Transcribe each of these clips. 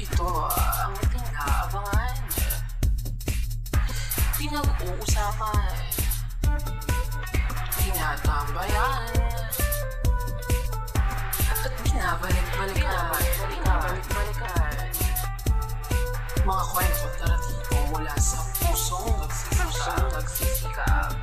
Ito ang pinaabangan. Pinag-uusapan. Tinatambayan. At binabalik-balikan. Binabalik-balikan. Mga kwento at naratibo mula sa pusong nagsisikap. nagsisikap.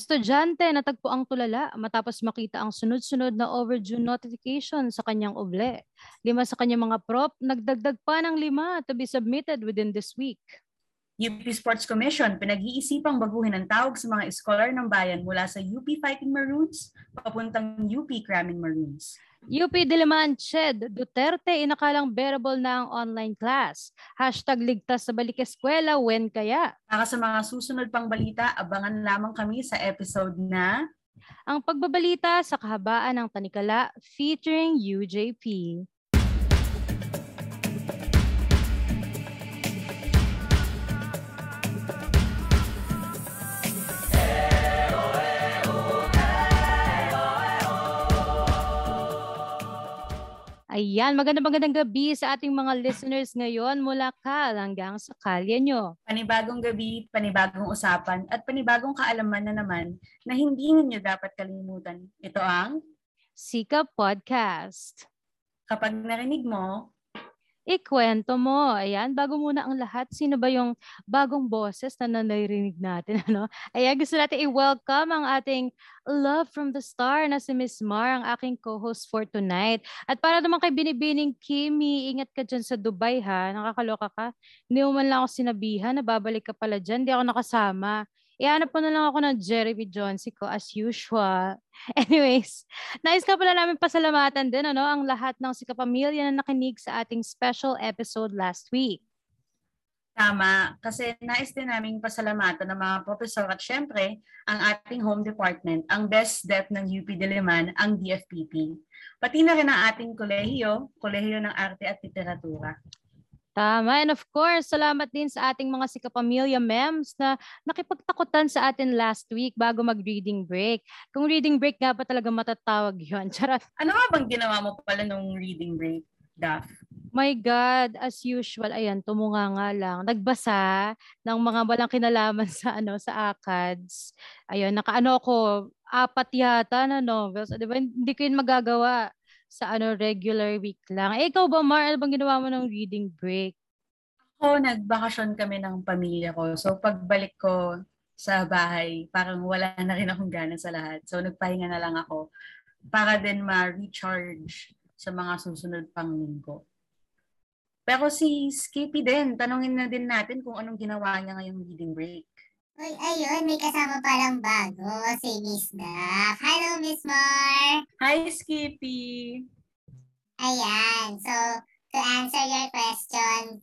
Estudyante natagpo ang tulala matapos makita ang sunod-sunod na overdue notification sa kanyang oble. Lima sa kanyang mga prop, nagdagdag pa ng lima to be submitted within this week. UP Sports Commission pinag-iisipang baguhin ang tawag sa mga scholar ng bayan mula sa UP Fighting Maroons papuntang UP Cramming Maroons. UP Diliman Ched, Duterte inakalang bearable na ang online class. Hashtag ligtas sa balik eskwela, when kaya? Para sa mga susunod pang balita, abangan lamang kami sa episode na Ang pagbabalita sa kahabaan ng tanikala featuring UJP. Ayan, magandang magandang gabi sa ating mga listeners ngayon mula ka hanggang sa kalye nyo. panibagong gabi, panibagong usapan, at panibagong kaalaman na naman na hindi ninyo dapat kalimutan. Ito ang Sika Podcast. kapag narinig mo, Ikwento mo. Ayan, bago muna ang lahat, sino ba yung bagong boses na nanarinig natin? Ano? Ayan, gusto natin i-welcome ang ating love from the star na si Miss Mar, ang aking co-host for tonight. At para naman kay Binibining Kimi, ingat ka dyan sa Dubai ha. Nakakaloka ka. Hindi mo man lang ako sinabihan na babalik ka pala dyan. Hindi ako nakasama. Ihanap ko na lang ako ng Jeremy Johnson ko as usual. Anyways, nais ka pala namin pasalamatan din ano, ang lahat ng Sika Pamilya na nakinig sa ating special episode last week. tama, kasi nais din naming pasalamatan ng mga profesor at syempre, ang ating home department, ang best dep ng UP Diliman, ang DFPP. Pati na rin ang ating kolehiyo, kolehiyo ng arte at literatura. Tama. And of course, salamat din sa ating mga Sika Pamilya mems na nakipagtakutan sa atin last week bago mag-reading break. Kung reading break nga ba talaga matatawag yon Charot. Ano nga bang ginawa mo pala nung reading break, Daph? My God, as usual, ayan, tumunga nga lang. Nagbasa ng mga walang kinalaman sa ano sa ACADS. Ayun, nakaano ako, apat yata na novels. Di ba? Hindi ko yun magagawa sa ano regular week lang. Eh, ikaw ba, Mar, ano bang ginawa mo ng reading break? Ako, nagbakasyon kami ng pamilya ko. So, pagbalik ko sa bahay, parang wala na rin akong gana sa lahat. So, nagpahinga na lang ako para din ma-recharge sa mga susunod pang linggo. Pero si Skippy din, tanungin na din natin kung anong ginawa niya ngayong reading break. Uy, ayun, may kasama palang bago, si Miss Duck. Hello, Miss Mar! Hi, Skippy! Ayan, so, to answer your question,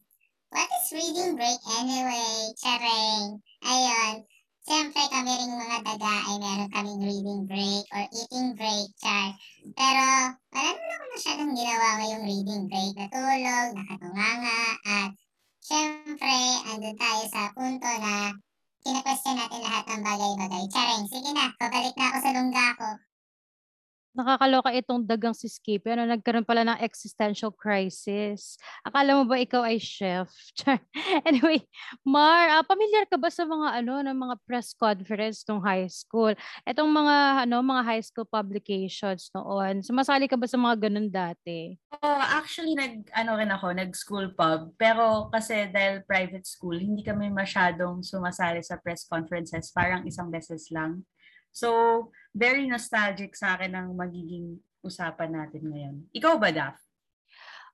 what is reading break anyway? Charing. Ayun, siyempre kami ring mga daga ay meron kaming reading break or eating break, char. Pero, wala naman ako masyadong ginawa ngayong reading break. Natulog, nakatunganga, at siyempre, andun tayo sa punto na kina-question natin lahat ng bagay-bagay. Charing, sige na, babalik na ako sa lungga ko. Nakakaloka itong dagang si Skippy. Ano, nagkaroon pala ng existential crisis. Akala mo ba ikaw ay chef? anyway, Mar, uh, familiar ka ba sa mga ano ng mga press conference ng high school? Etong mga ano mga high school publications noon. Sumasali ka ba sa mga ganun dati? Oh, actually nag ano rin ako, nag school pub, pero kasi dahil private school, hindi kami masyadong sumasali sa press conferences, parang isang beses lang. So, very nostalgic sa akin ang magiging usapan natin ngayon. Ikaw ba, Daph?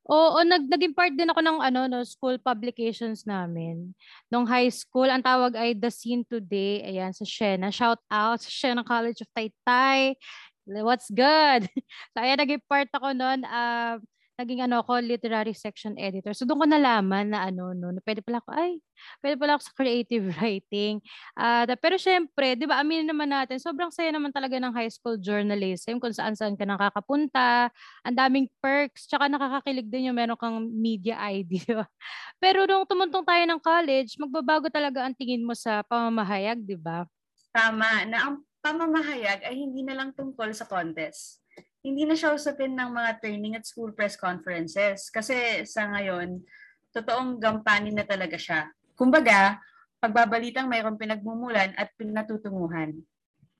Oo, nag naging part din ako ng ano no school publications namin. Nung high school, ang tawag ay The Scene Today. Ayan sa Shena. Shout out sa Shena College of Taytay. What's good? so ayan naging part ako noon. Uh, naging ano ako, literary section editor. So doon ko nalaman na ano, no, na pwede pala ako, ay, pwede pala ako sa creative writing. Uh, pero syempre, di ba, aminin naman natin, sobrang saya naman talaga ng high school journalism kung saan-saan ka nakakapunta, ang daming perks, tsaka nakakakilig din yung meron kang media ID. pero nung tumuntong tayo ng college, magbabago talaga ang tingin mo sa pamamahayag, di ba? Tama, na ang pamamahayag ay hindi na lang tungkol sa contest hindi na siya usapin ng mga training at school press conferences. Kasi sa ngayon, totoong gampanin na talaga siya. Kumbaga, pagbabalitang mayroong pinagmumulan at pinatutunguhan.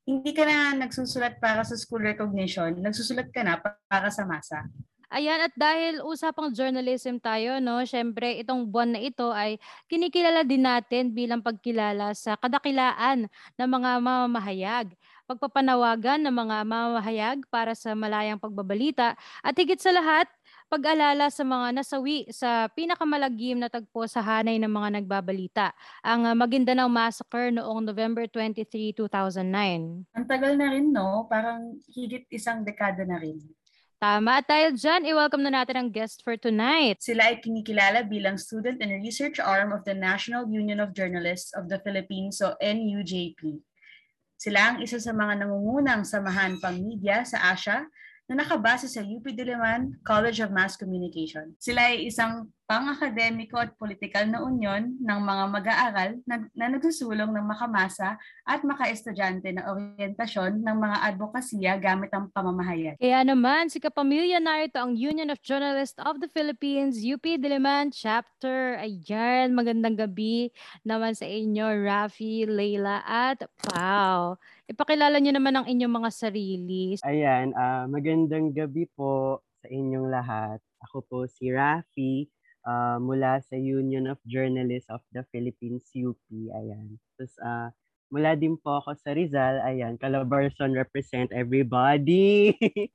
Hindi ka na nagsusulat para sa school recognition, nagsusulat ka na para sa masa. Ayan, at dahil usapang journalism tayo, no, syempre itong buwan na ito ay kinikilala din natin bilang pagkilala sa kadakilaan ng mga mamamahayag pagpapanawagan ng mga mamahayag para sa malayang pagbabalita at higit sa lahat, pag-alala sa mga nasawi sa pinakamalagim na tagpo sa hanay ng mga nagbabalita, ang Maguindanao Massacre noong November 23, 2009. Ang tagal na rin, no? Parang higit isang dekada na rin. Tama. At dahil dyan, i-welcome na natin ang guest for tonight. Sila ay kinikilala bilang student and research arm of the National Union of Journalists of the Philippines, so NUJP. Sila ang isa sa mga nangungunang samahan pang media sa Asia na nakabase sa UP Diliman College of Mass Communication. Sila ay isang pang-akademiko at politikal na unyon ng mga mag-aaral na, na nagsusulong ng makamasa at makaestudyante na orientasyon ng mga advokasya gamit ang pamamahayag. Kaya naman, si kapamilya na ito ang Union of Journalists of the Philippines, UP Diliman Chapter. Ayan, magandang gabi naman sa inyo, Rafi, Leila, at Pau. Ipakilala niyo naman ang inyong mga sarili. Ayan, uh, magandang gabi po sa inyong lahat. Ako po si Rafi uh, mula sa Union of Journalists of the Philippines, UP. Ayan. Tapos, uh, mula din po ako sa Rizal. Ayan, Calabarzon represent everybody.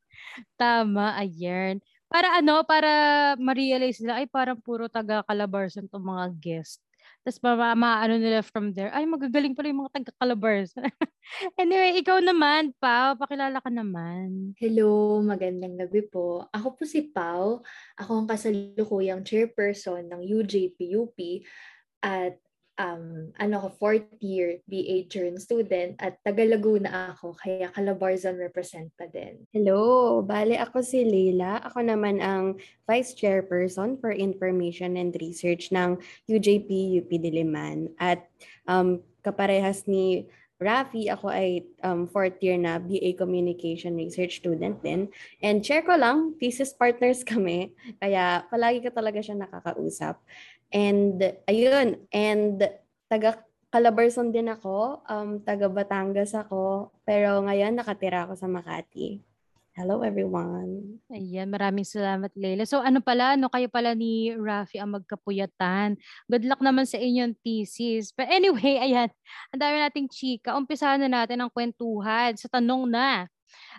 Tama, ayan. Para ano, para ma-realize nila, ay parang puro taga Calabarzon itong mga guest. Tapos ma, ma ano nila from there, ay magagaling pala yung mga taga-Calabars. anyway, ikaw naman, Pao, pakilala ka naman. Hello, magandang gabi po. Ako po si Pao. Ako ang kasalukuyang chairperson ng UJPUP at um, ano ko, fourth year BA Journal student at taga Laguna ako, kaya Calabarzon represent pa din. Hello, bale ako si Leila. Ako naman ang Vice Chairperson for Information and Research ng UJP UP Diliman. At um, kaparehas ni Rafi, ako ay um, fourth year na BA Communication Research student din. And share ko lang, thesis partners kami. Kaya palagi ka talaga siya nakakausap. And ayun, and taga Calabarzon din ako, um, taga Batangas ako, pero ngayon nakatira ako sa Makati. Hello everyone. Ayan, maraming salamat Leila. So ano pala, no kayo pala ni Rafi ang magkapuyatan. Good luck naman sa inyong thesis. But anyway, ayan, ang dami nating chika. Umpisahan na natin ang kwentuhan sa tanong na.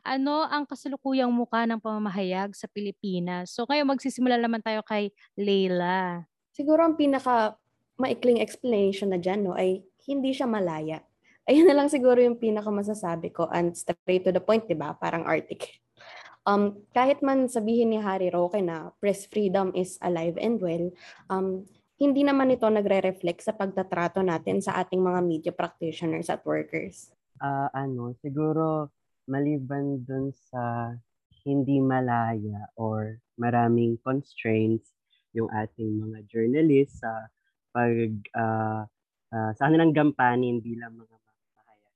Ano ang kasalukuyang mukha ng pamamahayag sa Pilipinas? So ngayon magsisimula naman tayo kay Leila. Siguro ang pinaka maikling explanation na dyan no, ay hindi siya malaya. Ayun na lang siguro yung pinaka masasabi ko and straight to the point, di ba? Parang article. Um, kahit man sabihin ni Harry Roque na press freedom is alive and well, um, hindi naman ito nagre-reflect sa pagtatrato natin sa ating mga media practitioners at workers. Uh, ano, siguro maliban dun sa hindi malaya or maraming constraints, yung ating mga journalists sa pag uh, uh, sa kanilang gampanin bilang mga mamahayag.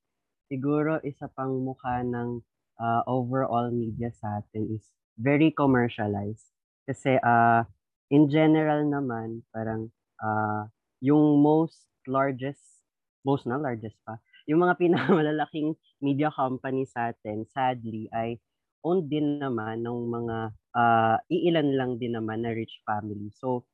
Siguro isa pang mukha ng uh, overall media sa atin is very commercialized. Kasi uh, in general naman, parang uh, yung most largest, most na largest pa, yung mga pinakamalalaking media company sa atin, sadly, ay owned din naman ng mga uh, iilan lang din naman na rich family. So,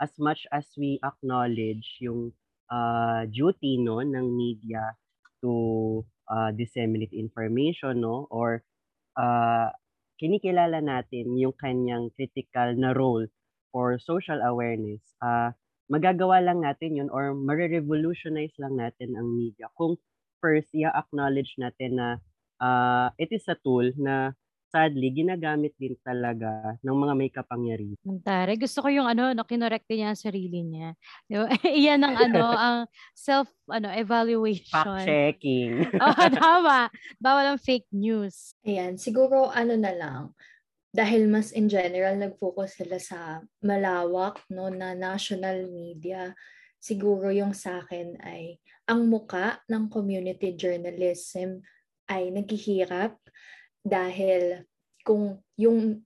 as much as we acknowledge yung uh, duty no ng media to uh, disseminate information no or uh, kinikilala natin yung kanyang critical na role for social awareness uh, magagawa lang natin yun or mare-revolutionize lang natin ang media kung first i-acknowledge natin na uh, it is a tool na sadly, ginagamit din talaga ng mga may kapangyarihan. Tare, gusto ko yung ano, no, kinorek niya ang sarili niya. Di ba? Iyan ang ano, ang self ano evaluation. Fact-checking. oh, tama. Bawal ang fake news. Ayan, siguro ano na lang, dahil mas in general nag-focus sila sa malawak no na national media, siguro yung sa akin ay ang muka ng community journalism ay naghihirap dahil kung yung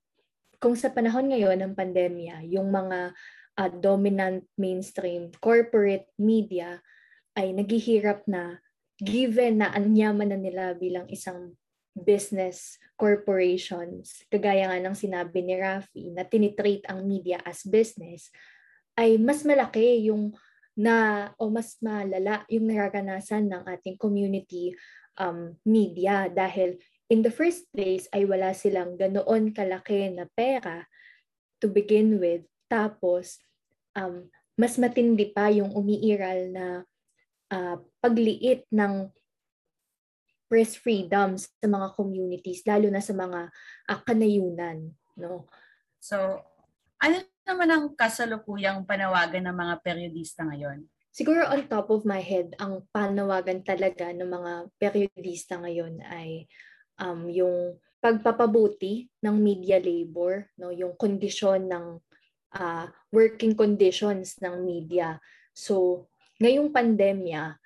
kung sa panahon ngayon ng pandemya, yung mga uh, dominant mainstream corporate media ay naghihirap na given na anyaman na nila bilang isang business corporations, kagaya nga ng sinabi ni Rafi, na tinitreat ang media as business, ay mas malaki yung na o mas malala yung nararanasan ng ating community um, media. Dahil in the first place ay wala silang ganoon kalaki na pera to begin with. Tapos, um, mas matindi pa yung umiiral na uh, pagliit ng press freedoms sa mga communities, lalo na sa mga uh, kanayunan. No? So, ano naman ang kasalukuyang panawagan ng mga periodista ngayon? Siguro on top of my head, ang panawagan talaga ng mga periodista ngayon ay um, yung pagpapabuti ng media labor, no, yung kondisyon ng uh, working conditions ng media. So, ngayong pandemya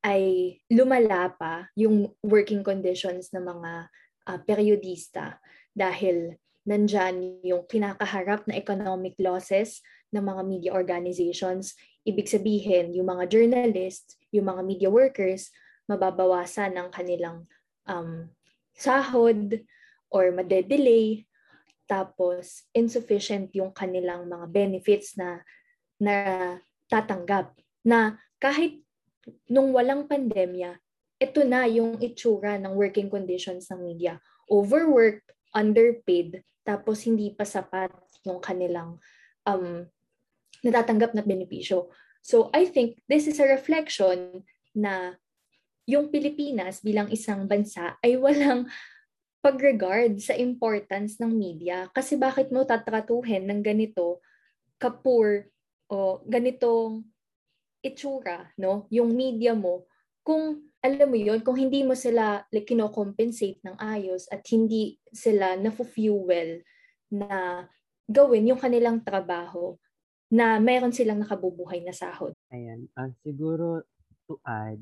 ay lumala pa yung working conditions ng mga uh, periodista dahil nandyan yung kinakaharap na economic losses ng mga media organizations. Ibig sabihin, yung mga journalists, yung mga media workers, mababawasan ang kanilang um, sahod or madedelay tapos insufficient yung kanilang mga benefits na na tatanggap na kahit nung walang pandemya ito na yung itsura ng working conditions ng media. Overworked underpaid tapos hindi pa sapat yung kanilang um, natatanggap na benepisyo. So i think this is a reflection na yung Pilipinas bilang isang bansa ay walang pagregard sa importance ng media. Kasi bakit mo tatratuhin ng ganito kapur o ganitong itsura, no? Yung media mo, kung alam mo yon kung hindi mo sila like, kino-compensate ng ayos at hindi sila na-fuel na gawin yung kanilang trabaho na meron silang nakabubuhay na sahod. Ayan. Uh, siguro to add,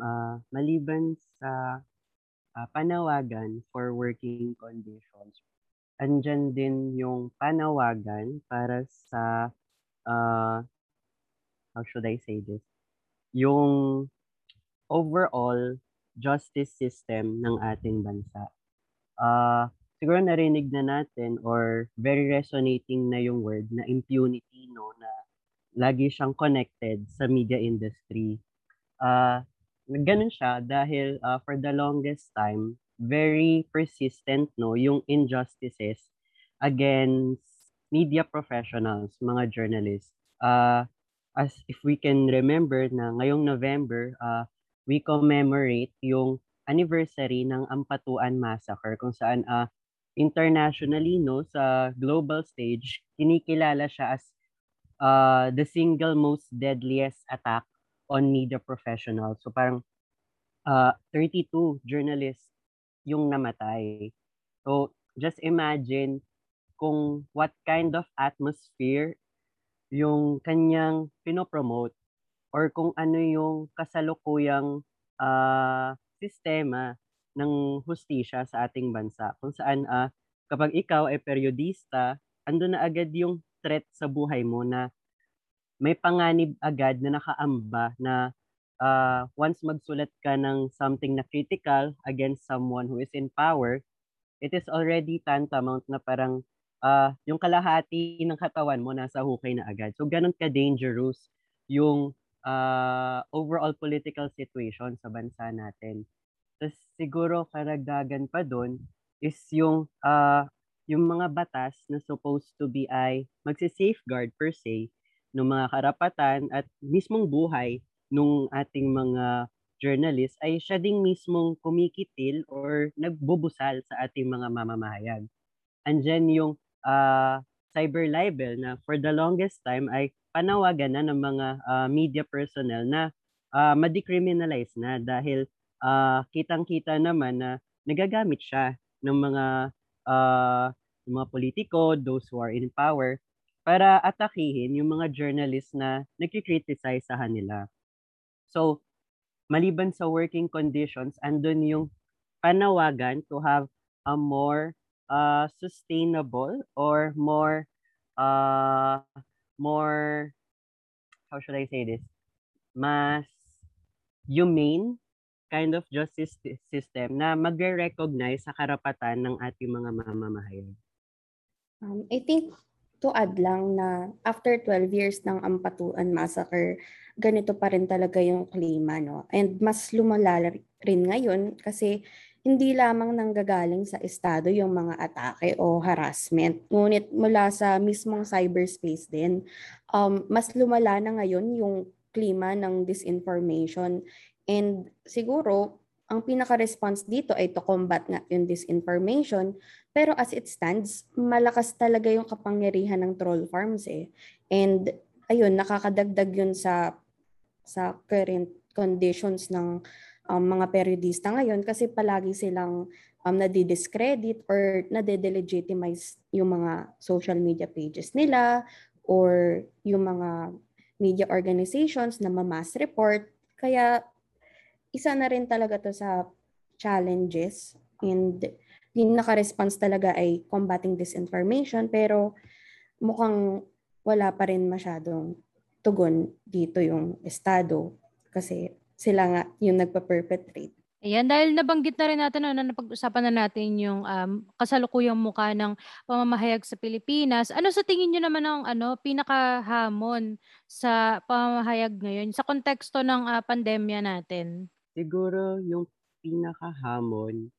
uh, maliban sa uh, panawagan for working conditions, andyan din yung panawagan para sa, uh, how should I say this? Yung overall justice system ng ating bansa. Uh, siguro narinig na natin or very resonating na yung word na impunity, no, na lagi siyang connected sa media industry. Uh, ganun siya dahil uh, for the longest time, very persistent no yung injustices against media professionals, mga journalists. Uh, as if we can remember na ngayong November, uh, we commemorate yung anniversary ng Ampatuan Massacre kung saan uh, internationally no sa global stage kinikilala siya as uh, the single most deadliest attack on media professionals. So parang uh, 32 journalists yung namatay. So just imagine kung what kind of atmosphere yung kanyang pinopromote or kung ano yung kasalukuyang uh, sistema ng hustisya sa ating bansa kung saan ah, kapag ikaw ay periodista, ando na agad yung threat sa buhay mo na may panganib agad na nakaamba na ah, once magsulat ka ng something na critical against someone who is in power, it is already tantamount na parang ah, yung kalahati ng katawan mo nasa hukay na agad. So ganun ka-dangerous yung ah, overall political situation sa bansa natin. Tapos siguro karagdagan pa doon is yung ah, yung mga batas na supposed to be ay magsi-safeguard per se ng mga karapatan at mismong buhay nung ating mga journalist ay siya ding mismong kumikitil or nagbubusal sa ating mga mamamahayag. Andyan yung ah, cyber libel na for the longest time ay panawagan na ng mga ah, media personnel na ah, ma-decriminalize na dahil ah, kitang-kita naman na nagagamit siya ng mga ng mga politiko, those who are in power, para atakihin yung mga journalists na nagkikriticize sa kanila. So, maliban sa working conditions, andun yung panawagan to have a more uh, sustainable or more uh, more how should I say this? Mas humane kind of justice sy- system na magre-recognize sa karapatan ng ating mga mamamahayag. Um, I think to add lang na after 12 years ng Ampatuan Massacre, ganito pa rin talaga yung klima, no? And mas lumala rin ngayon kasi hindi lamang nanggagaling sa estado yung mga atake o harassment. Ngunit mula sa mismong cyberspace din, um, mas lumala na ngayon yung klima ng disinformation. And siguro, ang pinaka-response dito ay to combat nga yung disinformation. Pero as it stands, malakas talaga yung kapangyarihan ng troll farms eh. And ayun, nakakadagdag yun sa sa current conditions ng um, mga periodista ngayon kasi palagi silang um, nadidiscredit or nade-delegitimize yung mga social media pages nila or yung mga media organizations na mamass report. Kaya isa na rin talaga to sa challenges and yung naka-response talaga ay combating disinformation pero mukhang wala pa rin masyadong tugon dito yung estado kasi sila nga yung nagpa-perpetrate. Ayan, dahil nabanggit na rin natin, no, na napag-usapan na natin yung um, kasalukuyang mukha ng pamamahayag sa Pilipinas. Ano sa tingin nyo naman ang ano, pinakahamon sa pamamahayag ngayon sa konteksto ng ah, pandemya natin? Siguro yung pinakahamon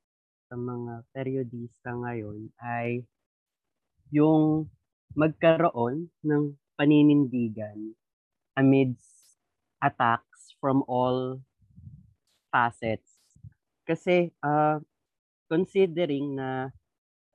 sa mga periodista ngayon ay yung magkaroon ng paninindigan amidst attacks from all facets. Kasi uh, considering na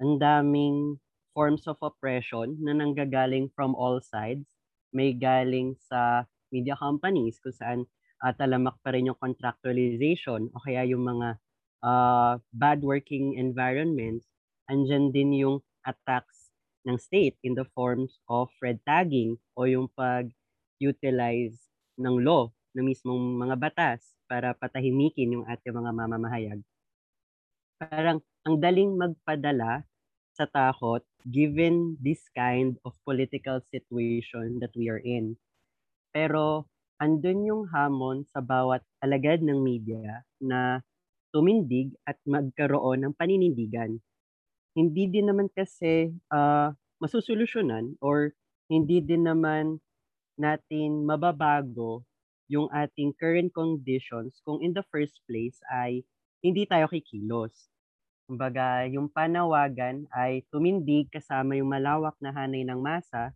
ang daming forms of oppression na nanggagaling from all sides, may galing sa media companies kung saan uh, talamak pa rin yung contractualization o kaya yung mga uh, bad working environments, andyan din yung attacks ng state in the forms of red tagging o yung pag-utilize ng law ng mismong mga batas para patahimikin yung ating mga mamamahayag. Parang ang daling magpadala sa takot given this kind of political situation that we are in. Pero andun yung hamon sa bawat alagad ng media na tumindig at magkaroon ng paninindigan. Hindi din naman kasi uh, masusolusyonan or hindi din naman natin mababago yung ating current conditions kung in the first place ay hindi tayo kikilos. Kumbaga, yung panawagan ay tumindig kasama yung malawak na hanay ng masa,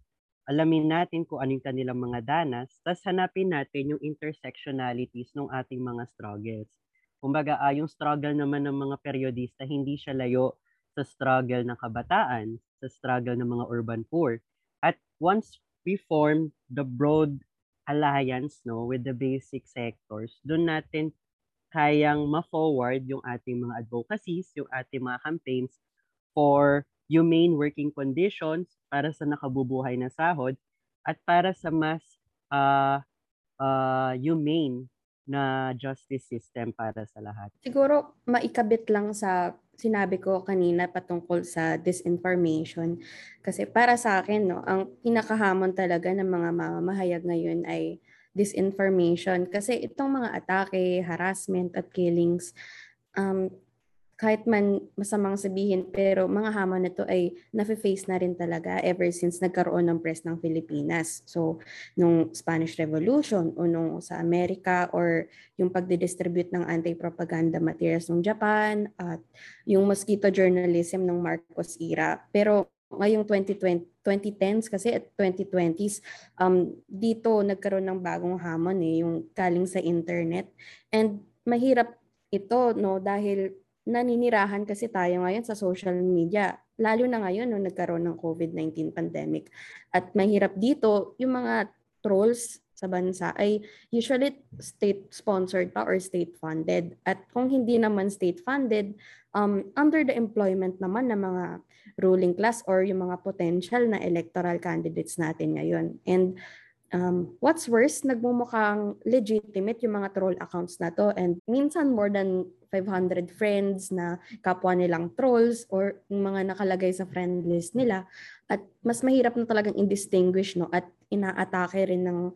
alamin natin kung ano yung kanilang mga danas, tapos hanapin natin yung intersectionalities ng ating mga struggles. Kumbaga, ah, yung struggle naman ng mga periodista, hindi siya layo sa struggle ng kabataan, sa struggle ng mga urban poor. At once we form the broad alliance no with the basic sectors, doon natin kayang ma-forward yung ating mga advocacies, yung ating mga campaigns for humane working conditions para sa nakabubuhay na sahod at para sa mas uh, uh, humane na justice system para sa lahat. Siguro maikabit lang sa sinabi ko kanina patungkol sa disinformation. Kasi para sa akin, no, ang pinakahamon talaga ng mga mamamahayag ngayon ay disinformation. Kasi itong mga atake, harassment at killings, um, kahit man masamang sabihin, pero mga hamon na to ay nafe-face na rin talaga ever since nagkaroon ng press ng Pilipinas. So, nung Spanish Revolution o nung sa Amerika or yung pagdidistribute ng anti-propaganda materials ng Japan at yung mosquito journalism ng Marcos era. Pero ngayong 2020, 2010s kasi at 2020s, um, dito nagkaroon ng bagong hamon eh, yung galing sa internet. And mahirap ito no dahil naninirahan kasi tayo ngayon sa social media, lalo na ngayon nung nagkaroon ng COVID-19 pandemic. At mahirap dito, yung mga trolls sa bansa ay usually state-sponsored pa or state-funded. At kung hindi naman state-funded, um, under the employment naman ng mga ruling class or yung mga potential na electoral candidates natin ngayon. And um, what's worse, nagmumukhang legitimate yung mga troll accounts na to and minsan more than 500 friends na kapwa nilang trolls or yung mga nakalagay sa friend list nila. At mas mahirap na talagang indistinguish no? At inaatake rin ng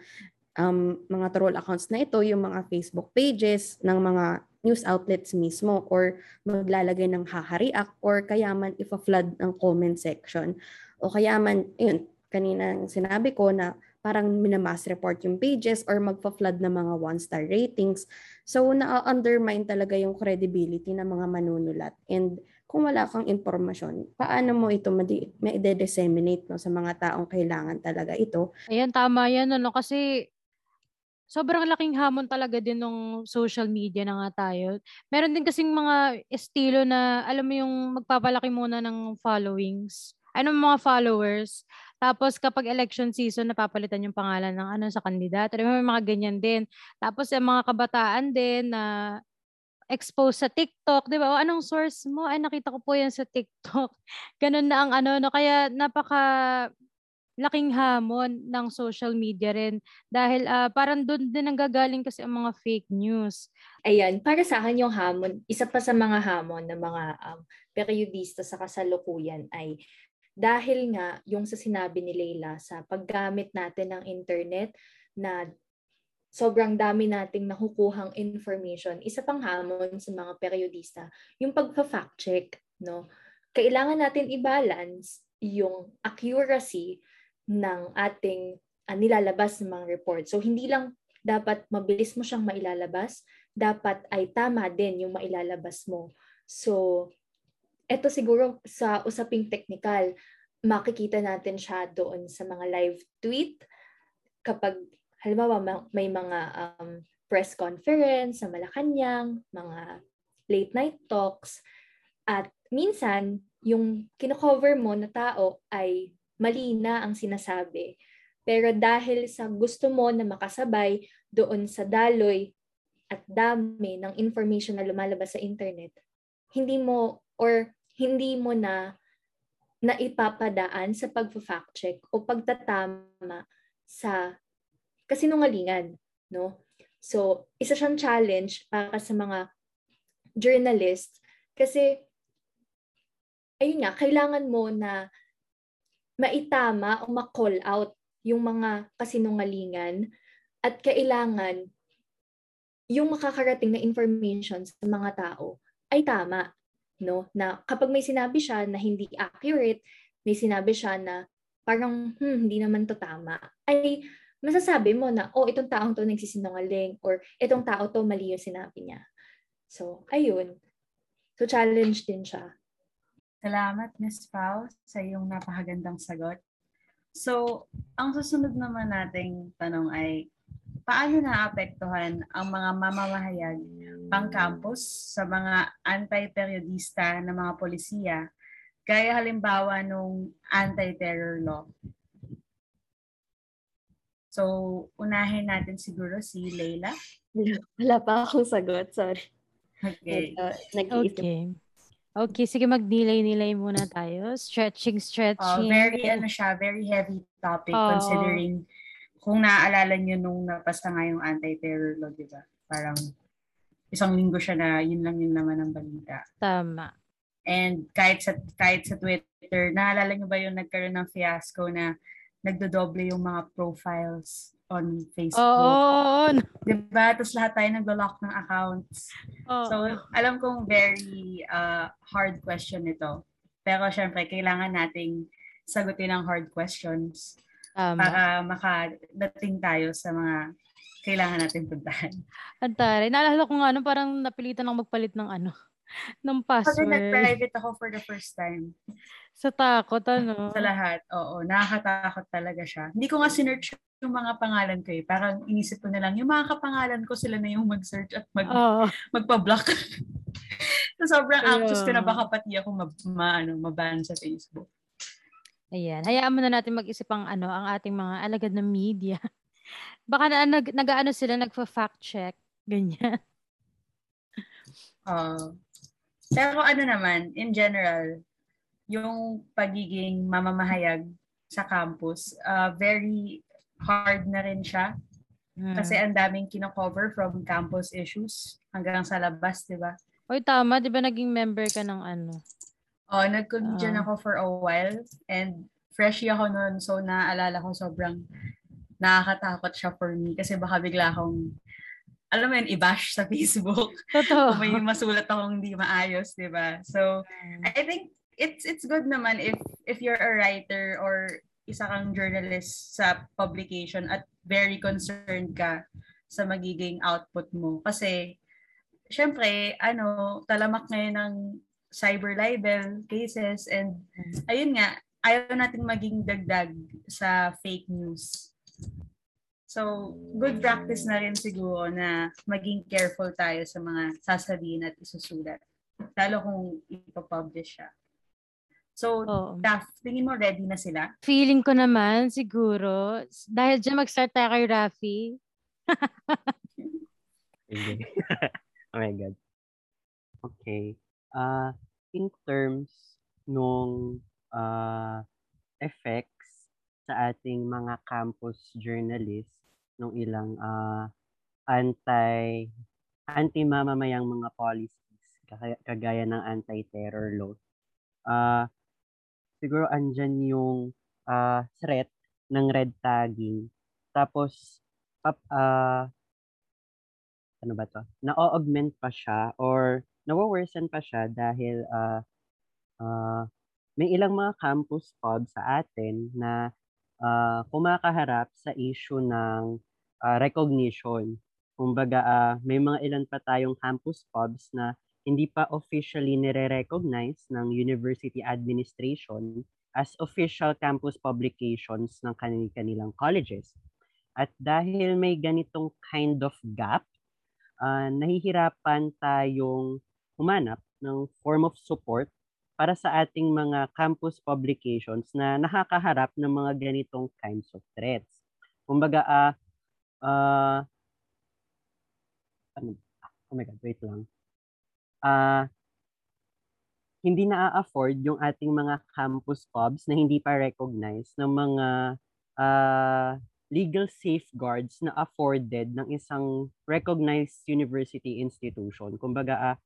um, mga troll accounts na ito yung mga Facebook pages ng mga news outlets mismo or maglalagay ng hahariak or kaya man ipa-flood ng comment section. O kaya man yun kanina sinabi ko na parang minamass report yung pages or magpa-flood ng mga one-star ratings. So, na-undermine talaga yung credibility ng mga manunulat. And kung wala kang impormasyon, paano mo ito ma-disseminate no, sa mga taong kailangan talaga ito? Ayan, tama yan. Ano, kasi sobrang laking hamon talaga din ng social media na nga tayo. Meron din kasing mga estilo na, alam mo yung magpapalaki muna ng followings. Ano mga followers? Tapos kapag election season, napapalitan yung pangalan ng ano sa kandidato. May mga ganyan din. Tapos yung mga kabataan din na expose sa TikTok, 'di ba? O anong source mo? Ay nakita ko po 'yan sa TikTok. Ganun na ang ano no kaya napaka laking hamon ng social media rin dahil uh, parang doon din nanggagaling kasi ang mga fake news. Ayan, para sa akin yung hamon, isa pa sa mga hamon ng mga um, periodista sa kasalukuyan ay dahil nga yung sa sinabi ni Leila sa paggamit natin ng internet na sobrang dami nating nakukuhang information, isa pang hamon sa mga periodista, yung pagpa-fact check, no? Kailangan natin i-balance yung accuracy ng ating uh, nilalabas ng mga report. So hindi lang dapat mabilis mo siyang mailalabas, dapat ay tama din yung mailalabas mo. So ito siguro sa usaping technical, makikita natin siya doon sa mga live tweet kapag halimbawa may mga um, press conference sa Malacanang, mga late night talks, at minsan yung kino-cover mo na tao ay mali na ang sinasabi. Pero dahil sa gusto mo na makasabay doon sa daloy at dami ng information na lumalabas sa internet, hindi mo or hindi mo na na ipapadaan sa pag-fact check o pagtatama sa kasinungalingan, no? So, isa siyang challenge para sa mga journalist kasi ayun nga, kailangan mo na maitama o ma-call out yung mga kasinungalingan at kailangan yung makakarating na information sa mga tao ay tama no? Na kapag may sinabi siya na hindi accurate, may sinabi siya na parang hmm, hindi naman to tama, ay masasabi mo na, oh, itong taong to nagsisinungaling or itong tao to mali yung sinabi niya. So, ayun. So, challenge din siya. Salamat, Ms. Pao, sa iyong napakagandang sagot. So, ang susunod naman nating tanong ay, paano naapektuhan ang mga mamamahayag pang campus sa mga anti-periodista na mga polisiya, gaya halimbawa nung anti-terror law. So, unahin natin siguro si Leila. Wala pa akong sagot, sorry. Okay. Uh, okay. Okay, sige mag-delay-delay muna tayo. Stretching, stretching. Uh, very, ano siya, very heavy topic oh. considering kung naaalala nyo nung napasta nga yung anti-terror law, di ba? Parang isang linggo siya na yun lang yun naman ang balita. Tama. And kahit sa kahit sa Twitter, naalala niyo ba yung nagkaroon ng fiasco na nagdodoble yung mga profiles on Facebook? Oo. Diba? Tapos lahat tayo naglo-lock ng accounts. Oo. So, alam kong very uh, hard question ito. Pero syempre, kailangan nating sagutin ang hard questions Tama. para makadating tayo sa mga kailangan natin puntahan. Ang taray. Naalala ko nga, ano, parang napilitan ako magpalit ng ano, ng Kasi password. nag-private ako for the first time. Sa takot, ano. Sa lahat. Oo, nakakatakot talaga siya. Hindi ko nga sinearch yung mga pangalan ko eh. Parang inisip ko na lang, yung mga kapangalan ko, sila na yung mag-search at mag, magpa-block. so, sobrang Kaya anxious ko na baka pati ako ma, ma, ano, maban sa Facebook. Ayan. Hayaan mo na natin mag-isip ang ano, ang ating mga alagad na media. Baka na, nag, nag-ano sila, nagfa-fact check. Ganyan. Oo. pero ano naman, in general, yung pagiging mamamahayag sa campus, uh, very hard na rin siya. Hmm. Kasi ang daming kino-cover from campus issues hanggang sa labas, di ba? Oy, tama. Di ba naging member ka ng ano? Oh, nag-comedian Ah. ako for a while and freshie ako noon so naalala ko sobrang nakakatakot siya for me kasi baka bigla akong alam mo yun, i-bash sa Facebook. Totoo. may masulat akong hindi maayos, di ba? So, I think it's it's good naman if if you're a writer or isa kang journalist sa publication at very concerned ka sa magiging output mo. Kasi, syempre, ano, talamak ngayon ng cyber libel cases and ayun nga, ayaw nating maging dagdag sa fake news. So, good practice na rin siguro na maging careful tayo sa mga sasabihin at isusulat. Lalo kung ipapublish siya. So, Oo. Daph, tingin mo ready na sila? Feeling ko naman, siguro, dahil dyan mag-start tayo kay Rafi. Oh my God. Okay. Uh, in terms nung uh, effects sa ating mga campus journalists nung ilang uh, anti anti-mamamayang mga policies kagaya, ng anti-terror law. Uh, siguro andyan yung uh, threat ng red tagging. Tapos pap, uh, ano ba to? Na-augment pa siya or nawaworsen pa siya dahil ah ah, may ilang mga campus pub sa atin na ah, kumakaharap sa issue ng ah, recognition. Kumbaga, ah, may mga ilan pa tayong campus pubs na hindi pa officially nire-recognize ng university administration as official campus publications ng kanilang colleges. At dahil may ganitong kind of gap, ah, nahihirapan tayong humanap ng form of support para sa ating mga campus publications na nakakaharap ng mga ganitong kinds of threats. Kumbaga, ah, ah, ano, oh my God, wait lang. Ah, hindi na-afford yung ating mga campus pubs na hindi pa recognized ng mga ah, legal safeguards na afforded ng isang recognized university institution. Kumbaga, ah,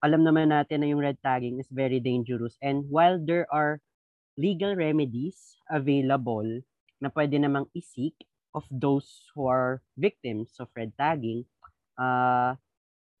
alam naman natin na yung red tagging is very dangerous. And while there are legal remedies available na pwede namang isik of those who are victims of red tagging, uh,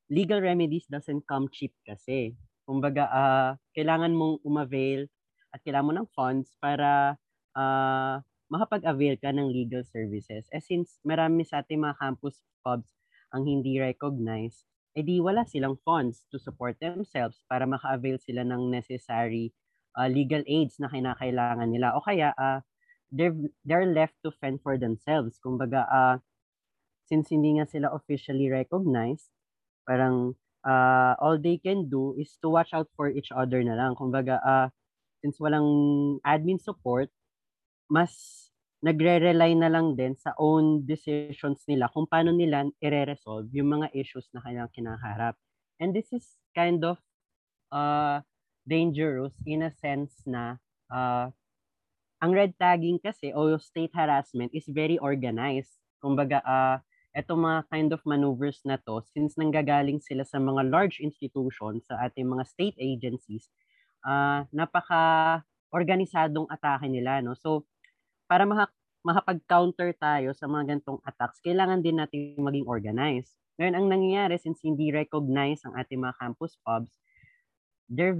legal remedies doesn't come cheap kasi. Kumbaga, ah, kailangan mong umavail at kailangan mo ng funds para ah, makapag-avail ka ng legal services. Eh since marami sa ating mga campus pubs ang hindi recognized, eh di wala silang funds to support themselves para maka-avail sila ng necessary uh, legal aids na kinakailangan nila. O kaya, uh, they're, they're left to fend for themselves. Kumbaga, uh, since hindi nga sila officially recognized, parang uh, all they can do is to watch out for each other na lang. Kumbaga, uh, since walang admin support, mas nagre-rely na lang din sa own decisions nila kung paano nila i-resolve yung mga issues na kanilang kinaharap. And this is kind of uh, dangerous in a sense na uh, ang red tagging kasi o state harassment is very organized. Kumbaga, uh, etong mga kind of maneuvers na to, since nanggagaling sila sa mga large institutions, sa ating mga state agencies, ah napaka-organisadong atake nila. No? So, para maka- makapag-counter tayo sa mga gantong attacks, kailangan din natin maging organized. Ngayon, ang nangyayari, since hindi recognize ang ating mga campus pubs, they're,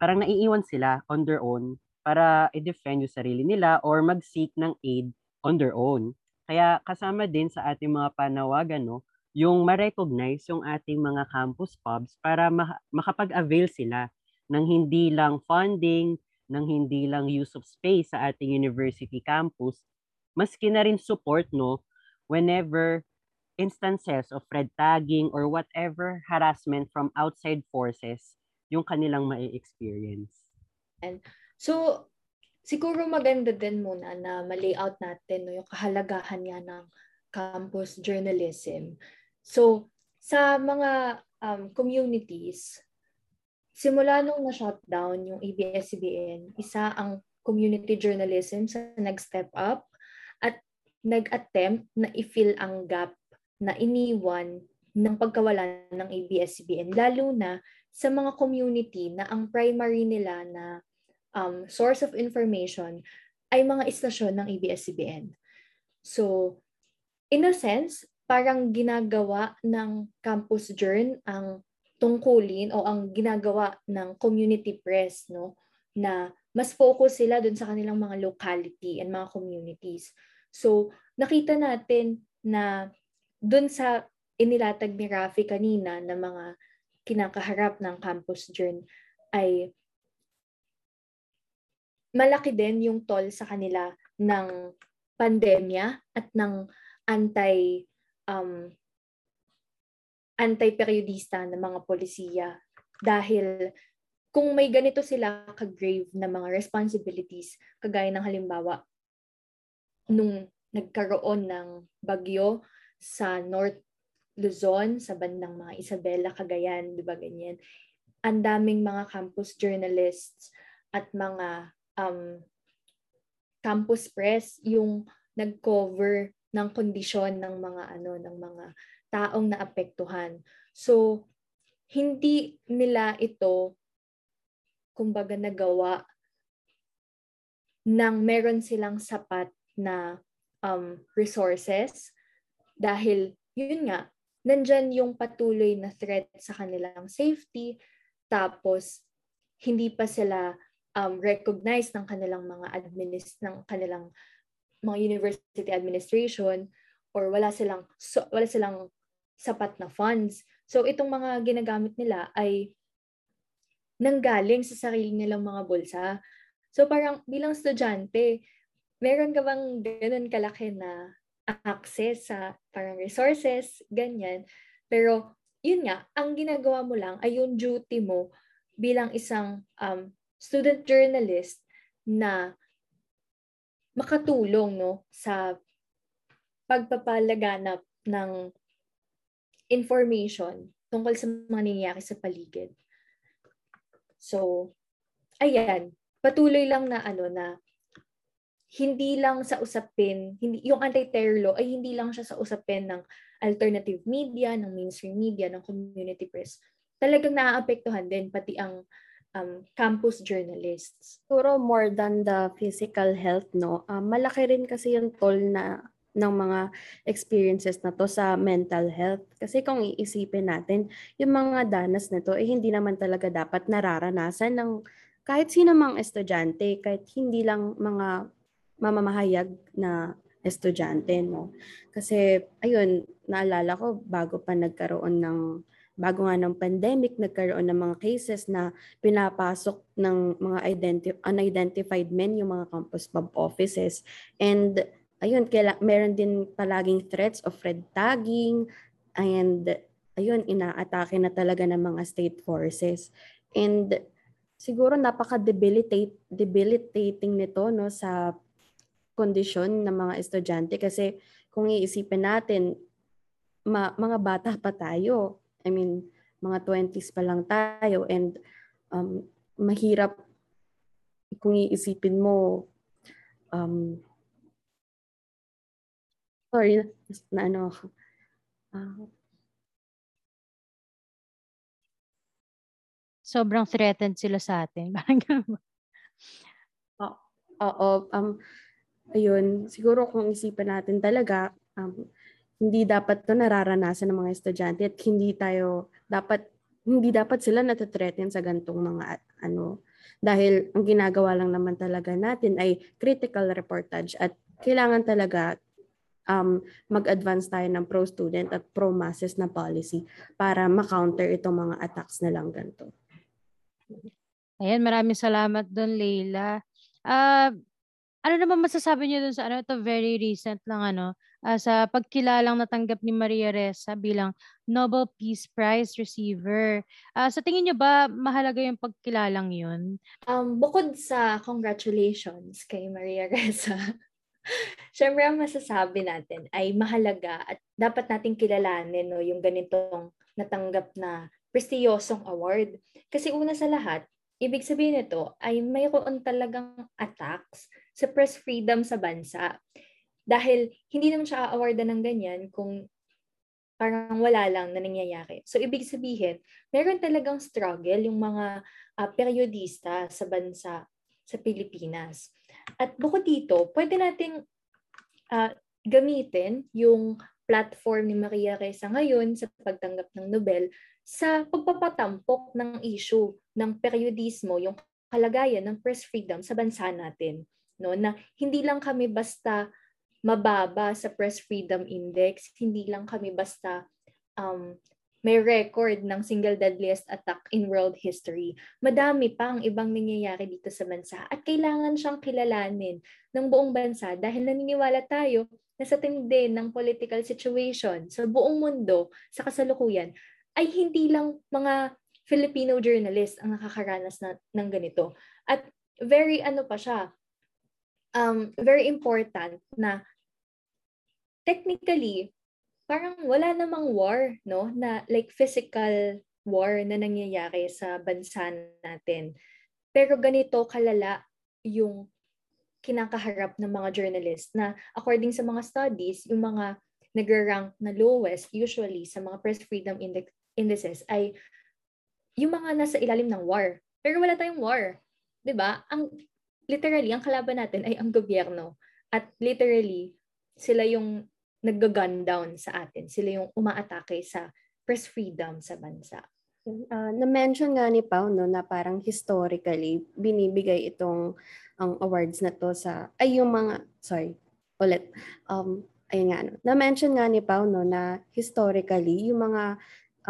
parang naiiwan sila on their own para i-defend yung sarili nila or mag-seek ng aid on their own. Kaya kasama din sa ating mga panawagan, no, yung ma-recognize yung ating mga campus pubs para ma- makapag-avail sila ng hindi lang funding, ng hindi lang use of space sa ating university campus, maski na rin support, no, whenever instances of red tagging or whatever harassment from outside forces yung kanilang mai-experience. So, siguro maganda din muna na ma-layout natin no, yung kahalagahan nga ng campus journalism. So, sa mga um, communities, simula nung na-shutdown yung ABS-CBN, isa ang community journalism sa nag-step up at nag-attempt na i-fill ang gap na iniwan ng pagkawala ng ABS-CBN, lalo na sa mga community na ang primary nila na um, source of information ay mga istasyon ng ABS-CBN. So, in a sense, parang ginagawa ng Campus Journal ang tungkulin o ang ginagawa ng community press no na mas focus sila dun sa kanilang mga locality and mga communities. So, nakita natin na dun sa inilatag ni Rafi kanina na mga kinakaharap ng Campus Journal ay malaki din yung toll sa kanila ng pandemya at ng anti um, anti-periodista ng mga polisiya. Dahil kung may ganito sila ka-grave na mga responsibilities, kagaya ng halimbawa, nung nagkaroon ng bagyo sa North Luzon, sa bandang mga Isabela, Cagayan, di ba ganyan, ang daming mga campus journalists at mga um, campus press yung nag-cover ng kondisyon ng mga ano ng mga taong naapektuhan. So hindi nila ito kumbaga nagawa nang meron silang sapat na um, resources dahil yun nga nandyan yung patuloy na threat sa kanilang safety tapos hindi pa sila um, recognized ng kanilang mga administ ng kanilang mga university administration or wala silang so, wala silang sapat na funds. So itong mga ginagamit nila ay nanggaling sa sarili nilang mga bulsa. So parang bilang estudyante, meron ka bang ganun kalaki na access sa parang resources, ganyan. Pero yun nga, ang ginagawa mo lang ay yung duty mo bilang isang um, student journalist na makatulong no sa pagpapalaganap ng information tungkol sa mga nangyayari sa paligid. So, ayan, patuloy lang na ano na hindi lang sa usapin, hindi yung anti-terror law ay hindi lang siya sa usapin ng alternative media, ng mainstream media, ng community press. Talagang naaapektuhan din pati ang um, campus journalists. Siguro more than the physical health, no? Uh, malaki rin kasi yung toll na ng mga experiences na to sa mental health. Kasi kung iisipin natin, yung mga danas na to, eh, hindi naman talaga dapat nararanasan ng kahit sino mang estudyante, kahit hindi lang mga mamamahayag na estudyante, no? Kasi, ayun, naalala ko, bago pa nagkaroon ng bago nga ng pandemic, nagkaroon ng mga cases na pinapasok ng mga identi- unidentified men yung mga campus pub offices. And ayun, kaila- meron din palaging threats of red tagging and ayun, inaatake na talaga ng mga state forces. And siguro napaka-debilitate debilitating nito no sa kondisyon ng mga estudyante. Kasi kung iisipin natin ma- mga bata pa tayo. I mean, mga 20s pa lang tayo. And um, mahirap kung iisipin mo um, sorry na ano Ah, Sobrang threatened sila sa atin. Parang ganun. Oo, um, ayun, siguro kung isipan natin talaga, um, hindi dapat to nararanasan ng mga estudyante at hindi tayo dapat hindi dapat sila natathreaten sa gantong mga ano dahil ang ginagawa lang naman talaga natin ay critical reportage at kailangan talaga um, mag-advance tayo ng pro-student at pro-masses na policy para ma-counter itong mga attacks na lang ganito. Ayan, maraming salamat doon, Leila. Ah, ano naman masasabi niyo doon sa ano, ito very recent lang ano, ah, sa pagkilalang natanggap ni Maria Ressa bilang Nobel Peace Prize receiver. Ah, sa tingin niyo ba mahalaga yung pagkilalang yun? Um, bukod sa congratulations kay Maria Ressa, syempre ang masasabi natin ay mahalaga at dapat nating kilalanin no, yung ganitong natanggap na prestiyosong award. Kasi una sa lahat, ibig sabihin nito ay mayroon talagang attacks sa press freedom sa bansa. Dahil hindi naman siya a-awardan ng ganyan kung parang wala lang na nangyayari. So ibig sabihin, meron talagang struggle yung mga ah, periodista sa bansa sa Pilipinas. At bukod dito, pwede nating ah, gamitin yung platform ni Maria Ressa ngayon sa pagtanggap ng Nobel sa pagpapatampok ng issue ng periodismo, yung kalagayan ng press freedom sa bansa natin. No? Na hindi lang kami basta mababa sa press freedom index, hindi lang kami basta um, may record ng single deadliest attack in world history. Madami pang ibang nangyayari dito sa bansa at kailangan siyang kilalanin ng buong bansa dahil naniniwala tayo na sa tindi ng political situation sa buong mundo sa kasalukuyan ay hindi lang mga Filipino journalist ang nakakaranas na, ng ganito. At very ano pa siya, um, very important na technically, parang wala namang war, no? Na like physical war na nangyayari sa bansa natin. Pero ganito kalala yung kinakaharap ng mga journalist na according sa mga studies, yung mga nag-rank na lowest usually sa mga press freedom index, indices ay yung mga nasa ilalim ng war. Pero wala tayong war. 'Di ba? Ang literally ang kalaban natin ay ang gobyerno at literally sila yung nag-gun down sa atin. Sila yung umaatake sa press freedom sa bansa. Ah, na-mention nga ni Pao no, na parang historically binibigay itong ang awards na to sa ay yung mga sorry ulit um ayun nga no. Na-mention nga ni Pao no na historically yung mga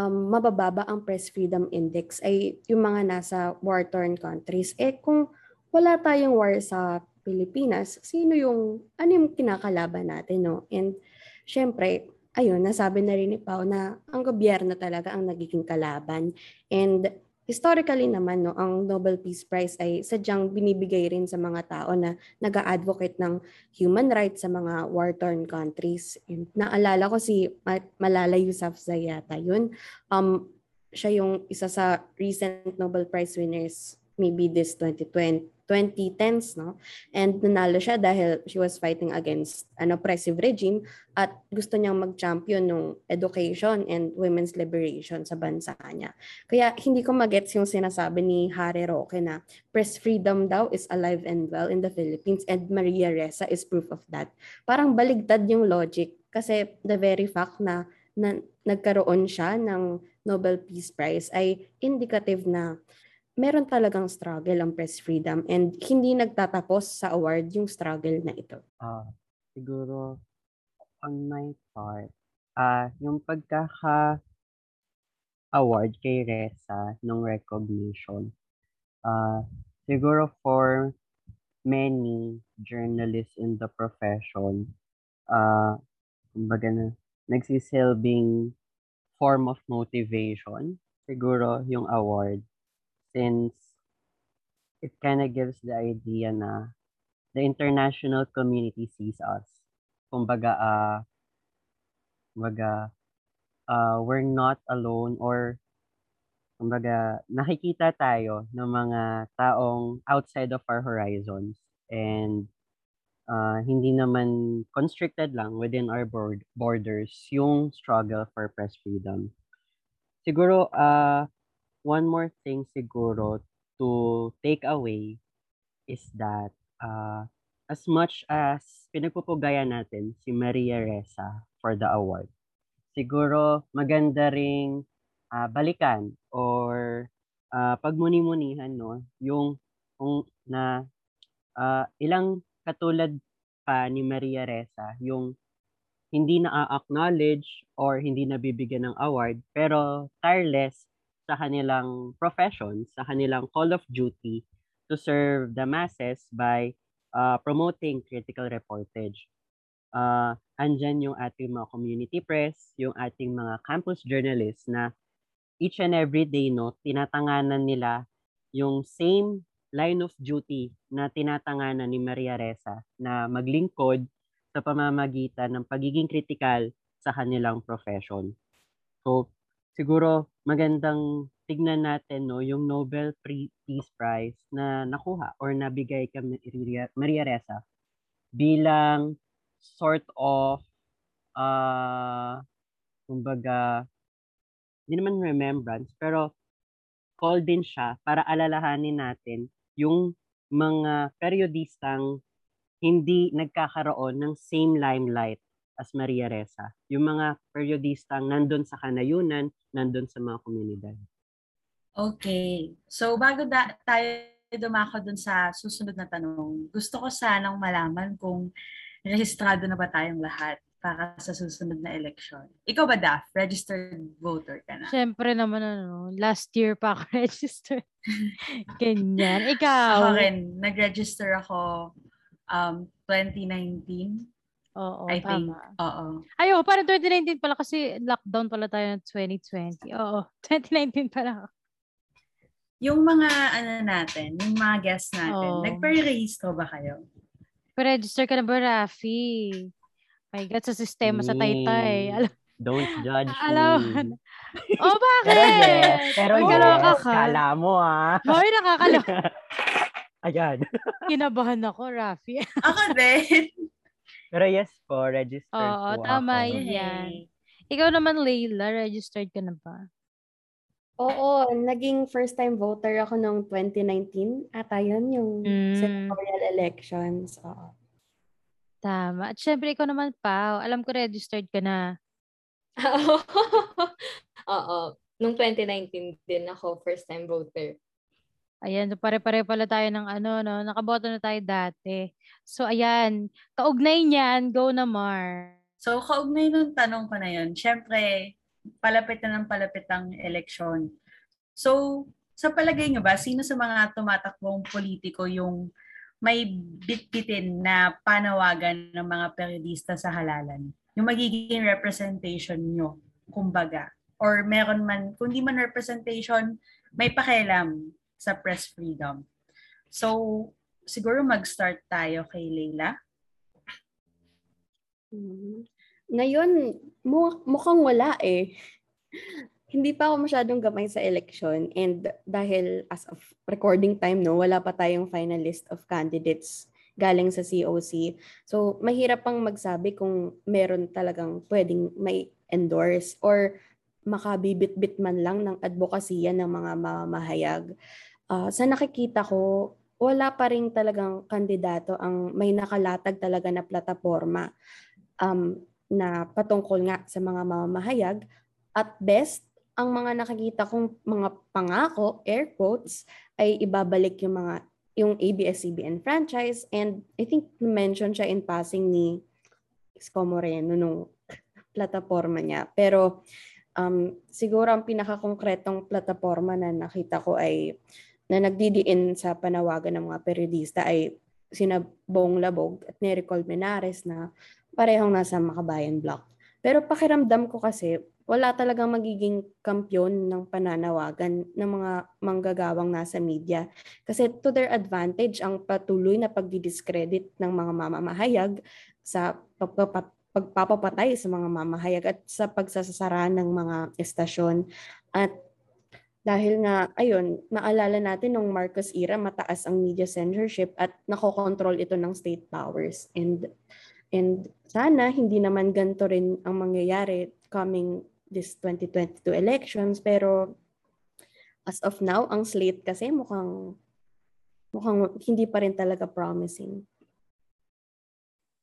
um, mabababa ang press freedom index ay yung mga nasa war-torn countries. Eh kung wala tayong war sa Pilipinas, sino yung ano yung kinakalaban natin no? And syempre, ayun, nasabi na rin ni Pao na ang gobyerno talaga ang nagiging kalaban. And historically naman, no, ang Nobel Peace Prize ay sadyang binibigay rin sa mga tao na nag-advocate ng human rights sa mga war-torn countries. And naalala ko si Ma- Malala Yousafzai yata yun. Um, siya yung isa sa recent Nobel Prize winners maybe this 2020 2010s no and nanalo siya dahil she was fighting against an oppressive regime at gusto niyang mag-champion ng education and women's liberation sa bansa niya. Kaya hindi ko magets yung sinasabi ni Harry Roque na press freedom daw is alive and well in the Philippines and Maria Ressa is proof of that. Parang baligtad yung logic kasi the very fact na, na nagkaroon siya ng Nobel Peace Prize ay indicative na meron talagang struggle ang press freedom and hindi nagtatapos sa award yung struggle na ito. Ah, siguro on my part, ah yung pagkaka award kay Ressa nung recognition. Ah, siguro for many journalists in the profession, ah kumbaga na nagsisilbing form of motivation siguro yung award since it kind of gives the idea na the international community sees us. Kumbaga, ah, kumbaga, ah, we're not alone or kumbaga, nakikita tayo ng mga taong outside of our horizons and ah, hindi naman constricted lang within our board, borders yung struggle for press freedom. Siguro, uh, one more thing siguro to take away is that uh, as much as pinagpupugaya natin si Maria Ressa for the award, siguro maganda ring ah, balikan or ah, pagmuni-munihan no yung kung na ah, ilang katulad pa ni Maria Ressa yung hindi na-acknowledge or hindi nabibigyan ng award pero tireless sa kanilang profession, sa kanilang call of duty to serve the masses by uh, promoting critical reportage. Uh, andyan yung ating mga community press, yung ating mga campus journalists na each and every day, no, tinatanganan nila yung same line of duty na tinatanganan ni Maria Ressa na maglingkod sa pamamagitan ng pagiging critical sa kanilang profession. So, siguro magandang tignan natin no yung Nobel Peace Prize na nakuha or nabigay kay Maria, Ressa bilang sort of uh, kumbaga hindi naman remembrance pero call din siya para alalahanin natin yung mga periodistang hindi nagkakaroon ng same limelight as Maria Ressa. Yung mga periodistang nandun sa kanayunan, nandun sa mga komunidad. Okay. So bago da- tayo dumako dun sa susunod na tanong, gusto ko sanang malaman kung rehistrado na ba tayong lahat para sa susunod na election. Ikaw ba, Daph? Registered voter ka na? Siyempre naman, ano, last year pa ako registered. Ganyan. Ako Ikaw? rin, nag-register ako um, 2019. Oo, I think. tama. Oo. Ay, oo, parang 2019 pala kasi lockdown pala tayo ng 2020. Oo, 2019 pala. Yung mga ano natin, yung mga guests natin, Oo. nagpa-rehistro ba kayo? Pa-register ka na ba, Rafi? My God, sa sistema sa Taytay. Mm. Alam, Don't judge alam. me. oh, Pero yes, bakit? pero Ay, yes, kaloka ka. kala mo ah. Hoy, nakakaloka. Ayan. Kinabahan ako, Rafi. Ako din. Pero yes po, registered Oo, po tama ako. yan. Ikaw naman, Layla, registered ka na ba? Oo, naging first time voter ako noong 2019. Ata yun yung Mm. senatorial elections. Oo. Tama. At syempre, ikaw naman, Pao. Alam ko registered ka na. Oo. Nung 2019 din ako first time voter. Ayan, pare-pare pala tayo ng ano, no? Nakaboto na tayo dati. So, ayan. Kaugnay niyan, go na, Mar. So, kaugnay nung tanong ko na yun, syempre, palapit na ng palapit ang eleksyon. So, sa palagay nyo ba, sino sa mga tumatakbong politiko yung may bitbitin na panawagan ng mga periodista sa halalan? Yung magiging representation nyo, kumbaga. Or meron man, kung di man representation, may pakialam sa press freedom. So, siguro mag-start tayo kay Leila. Mhm. Ngayon, mu- mukhang wala eh. Hindi pa ako masyadong gamay sa election and dahil as of recording time, no, wala pa tayong final list of candidates galing sa COC. So, mahirap pang magsabi kung meron talagang pwedeng may endorse or makabibit-bit man lang ng advokasya ng mga mamamahayag. Ah, sa nakikita ko, wala pa rin talagang kandidato ang may nakalatag talaga na plataforma um, na patungkol nga sa mga mamamahayag. At best, ang mga nakikita kong mga pangako, air quotes, ay ibabalik yung mga yung ABS-CBN franchise and I think mention siya in passing ni Isko Moreno nung plataforma niya. Pero um, siguro ang pinakakongkretong plataforma na nakita ko ay na nagdidiin sa panawagan ng mga periodista ay sina Bong Labog at Nery Colmenares na parehong nasa Makabayan Block. Pero pakiramdam ko kasi wala talagang magiging kampyon ng pananawagan ng mga manggagawang nasa media. Kasi to their advantage ang patuloy na pagdidiscredit ng mga mamamahayag sa pagpapat pagpapapatay sa mga mamahayag at sa pagsasasara ng mga estasyon. At Dahil nga, ayun, maalala natin nung Marcos era, mataas ang media censorship at nakokontrol ito ng state powers. And and sana hindi naman ganito rin ang mangyayari coming this 2022 elections. Pero as of now, ang slate kasi mukhang mukhang hindi pa rin talaga promising.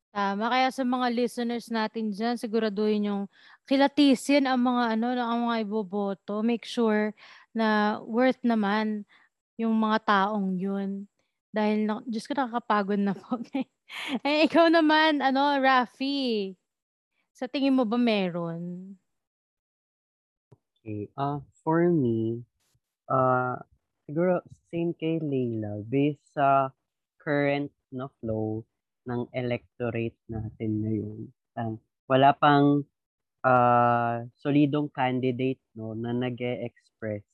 Tama. Kaya sa mga listeners natin dyan, siguraduhin yung kilatisin ang mga ano, ang mga iboboto. Make sure na worth naman yung mga taong yun. Dahil, na, Diyos ko, nakakapagod na po. eh, ikaw naman, ano, Rafi, sa tingin mo ba meron? Okay. Uh, for me, uh, siguro same kay Leila, based sa current na flow ng electorate natin ngayon. Um, wala pang uh, solidong candidate no na nag-express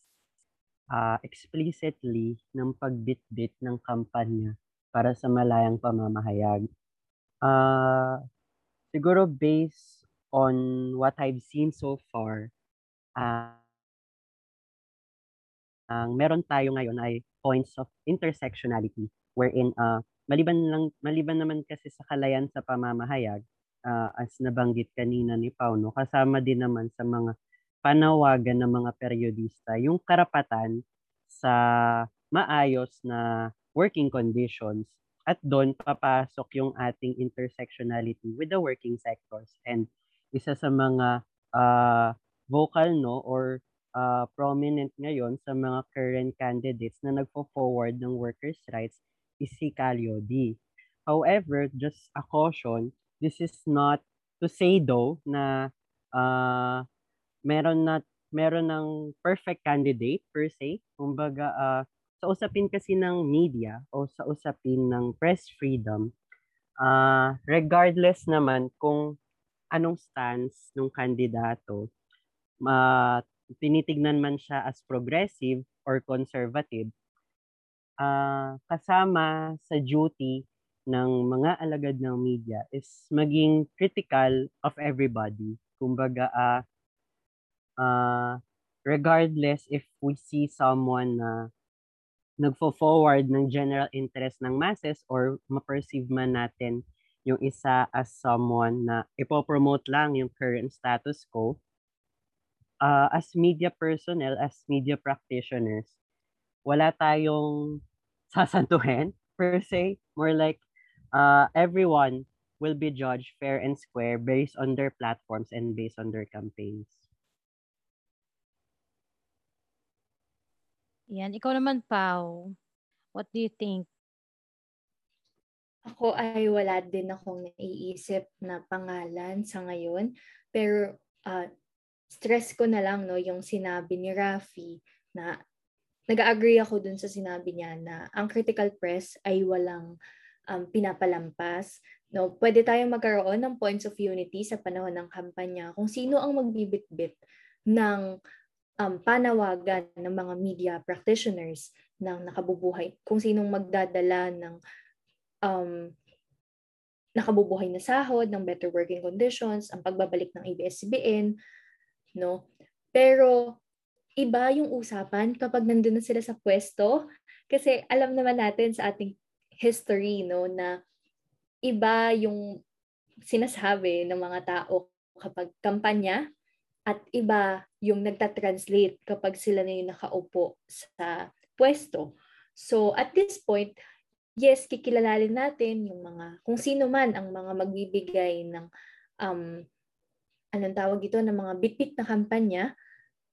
uh, explicitly ng pagbitbit ng kampanya para sa malayang pamamahayag. Uh, siguro based on what I've seen so far, uh, ang meron tayo ngayon ay points of intersectionality wherein uh, maliban lang maliban naman kasi sa kalayan sa pamamahayag uh, as nabanggit kanina ni Pauno kasama din naman sa mga panawagan ng mga periodista yung karapatan sa maayos na working conditions at doon papasok yung ating intersectionality with the working sectors and isa sa mga uh, vocal no or uh, prominent ngayon sa mga current candidates na nagpo-forward ng workers' rights is si Calio D. However, just a caution, this is not to say though na uh, meron na meron ng perfect candidate per se. Kumbaga, uh, sa usapin kasi ng media o sa usapin ng press freedom, uh, regardless naman kung anong stance ng kandidato, uh, tinitignan man siya as progressive or conservative, uh, kasama sa duty ng mga alagad ng media is maging critical of everybody. Kumbaga, uh, uh, regardless if we see someone na nagfo-forward ng general interest ng masses or ma-perceive man natin yung isa as someone na ipopromote lang yung current status quo, uh, as media personnel, as media practitioners, wala tayong sasantuhin per se. More like uh, everyone will be judged fair and square based on their platforms and based on their campaigns. Yan. Ikaw naman, Pau. What do you think? Ako ay wala din akong naiisip na pangalan sa ngayon. Pero uh, stress ko na lang no yung sinabi ni Rafi na nag-agree ako dun sa sinabi niya na ang critical press ay walang um, pinapalampas. No, pwede tayong magkaroon ng points of unity sa panahon ng kampanya kung sino ang magbibitbit ng um, panawagan ng mga media practitioners ng nakabubuhay, kung sinong magdadala ng um, nakabubuhay na sahod, ng better working conditions, ang pagbabalik ng ABS-CBN, no? Pero iba yung usapan kapag nandun na sila sa pwesto. Kasi alam naman natin sa ating history, no, na iba yung sinasabi ng mga tao kapag kampanya at iba yung nagta-translate kapag sila na yung nakaupo sa pwesto. So at this point, yes, kikilalalin natin yung mga, kung sino man ang mga magbibigay ng, um, anong tawag ito, ng mga bitbit na kampanya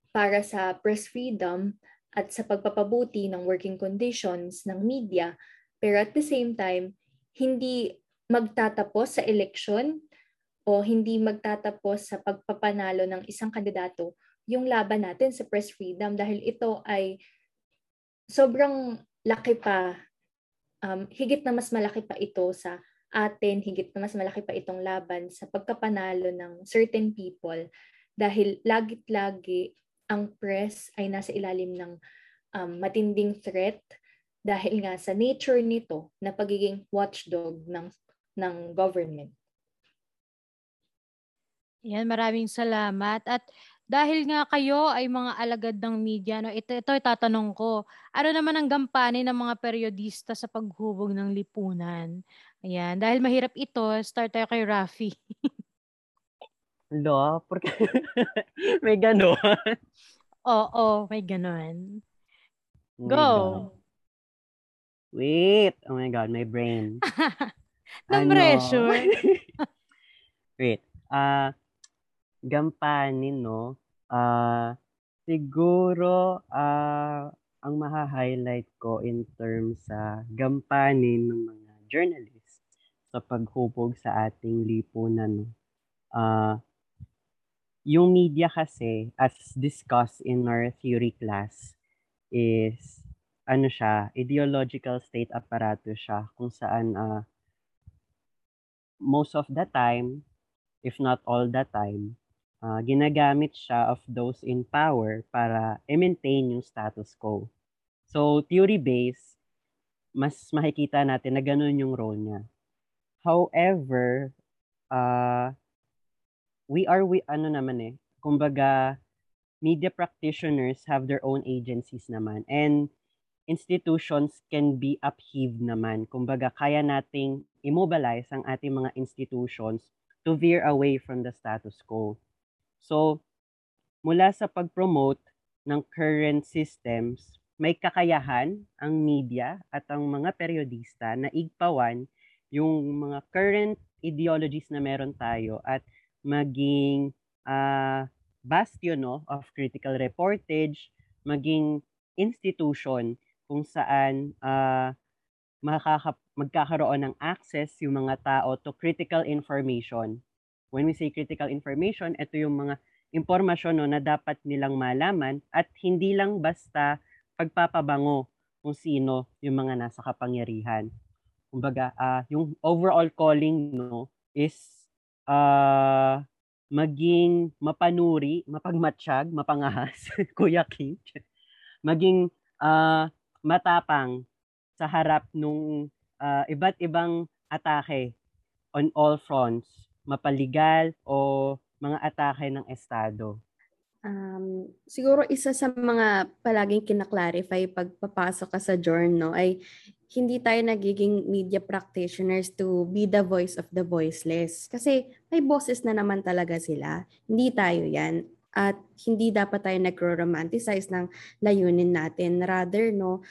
para sa press freedom at sa pagpapabuti ng working conditions ng media. Pero at the same time, hindi magtatapos sa election o hindi magtatapos sa pagpapanalo ng isang kandidato yung laban natin sa press freedom dahil ito ay sobrang laki pa, um, higit na mas malaki pa ito sa atin, higit na mas malaki pa itong laban sa pagkapanalo ng certain people dahil lagit-lagi ang press ay nasa ilalim ng um, matinding threat dahil nga sa nature nito na pagiging watchdog ng ng government. Yan, maraming salamat. At dahil nga kayo ay mga alagad ng media, no, ito, ito tatanong ko, ano naman ang gampanin ng mga periodista sa paghubog ng lipunan? Ayan, dahil mahirap ito, start tayo kay Rafi. Lo, porque may gano'n. Oo, may ganon. Go! Wait. Oh my God, my brain. Na-pressure. Wait. Ah, gampanin, no? Ah, siguro, ah, ang maha-highlight ko in terms sa gampanin ng mga journalists sa paghubog sa ating lipunan, no? Ah, yung media kasi, as discussed in our theory class, is, ano siya, ideological state apparatus siya, kung saan, ah, most of the time, if not all the time, ah, ginagamit siya of those in power para i-maintain yung status quo. So, theory-based, mas makikita natin na ganun yung role niya. However, uh, we are, we, ano naman eh, kumbaga, media practitioners have their own agencies naman. And institutions can be upheaved naman. Kumbaga, kaya nating immobilize ang ating mga institutions to veer away from the status quo. So, mula sa pag-promote ng current systems, may kakayahan ang media at ang mga periodista na igpawan yung mga current ideologies na meron tayo at maging uh, bastion no, of critical reportage, maging institution kung saan uh, makaka- magkakaroon ng access yung mga tao to critical information. When we say critical information, ito yung mga impormasyon no, na dapat nilang malaman at hindi lang basta pagpapabango kung sino yung mga nasa kapangyarihan. Kumbaga, uh, yung overall calling no is uh, maging mapanuri, mapagmatsyag, mapangahas, Kuya King. maging uh, matapang sa harap nung uh, iba't ibang atake on all fronts, mapaligal o mga atake ng Estado. Um, siguro isa sa mga palaging kinaklarify pagpapasok ka sa journal no, ay hindi tayo nagiging media practitioners to be the voice of the voiceless. Kasi may boses na naman talaga sila. Hindi tayo yan. At hindi dapat tayo nagro-romanticize ng layunin natin. Rather, no,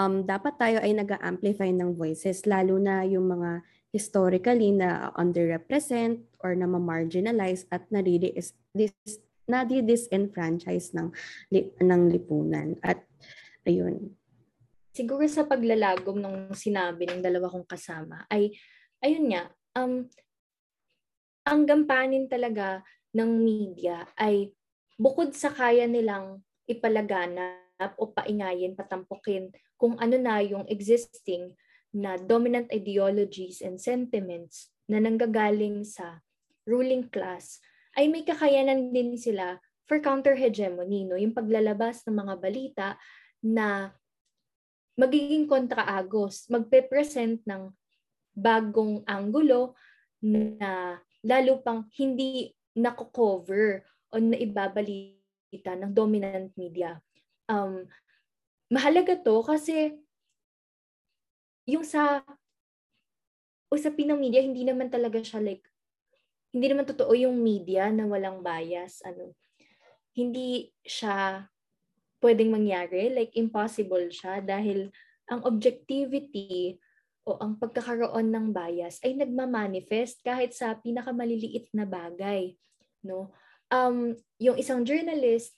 um, dapat tayo ay nag-amplify ng voices, lalo na yung mga historically na underrepresent or na ma-marginalize at na-dis nadi-disenfranchise ng ng lipunan. At ayun. Siguro sa paglalagom ng sinabi ng dalawa kong kasama ay ayun nga um ang gampanin talaga ng media ay bukod sa kaya nilang ipalaganap o paingayin, patampukin kung ano na yung existing na dominant ideologies and sentiments na nanggagaling sa ruling class ay may kakayanan din sila for counter-hegemony, no? yung paglalabas ng mga balita na magiging kontra-agos, magpe-present ng bagong anggulo na lalo pang hindi nako-cover o naibabalita ng dominant media. Um, mahalaga to kasi yung sa usapin ng media, hindi naman talaga siya like hindi naman totoo yung media na walang bias. Ano, hindi siya pwedeng mangyari. Like, impossible siya dahil ang objectivity o ang pagkakaroon ng bias ay nagmamanifest kahit sa pinakamaliliit na bagay. No? Um, yung isang journalist,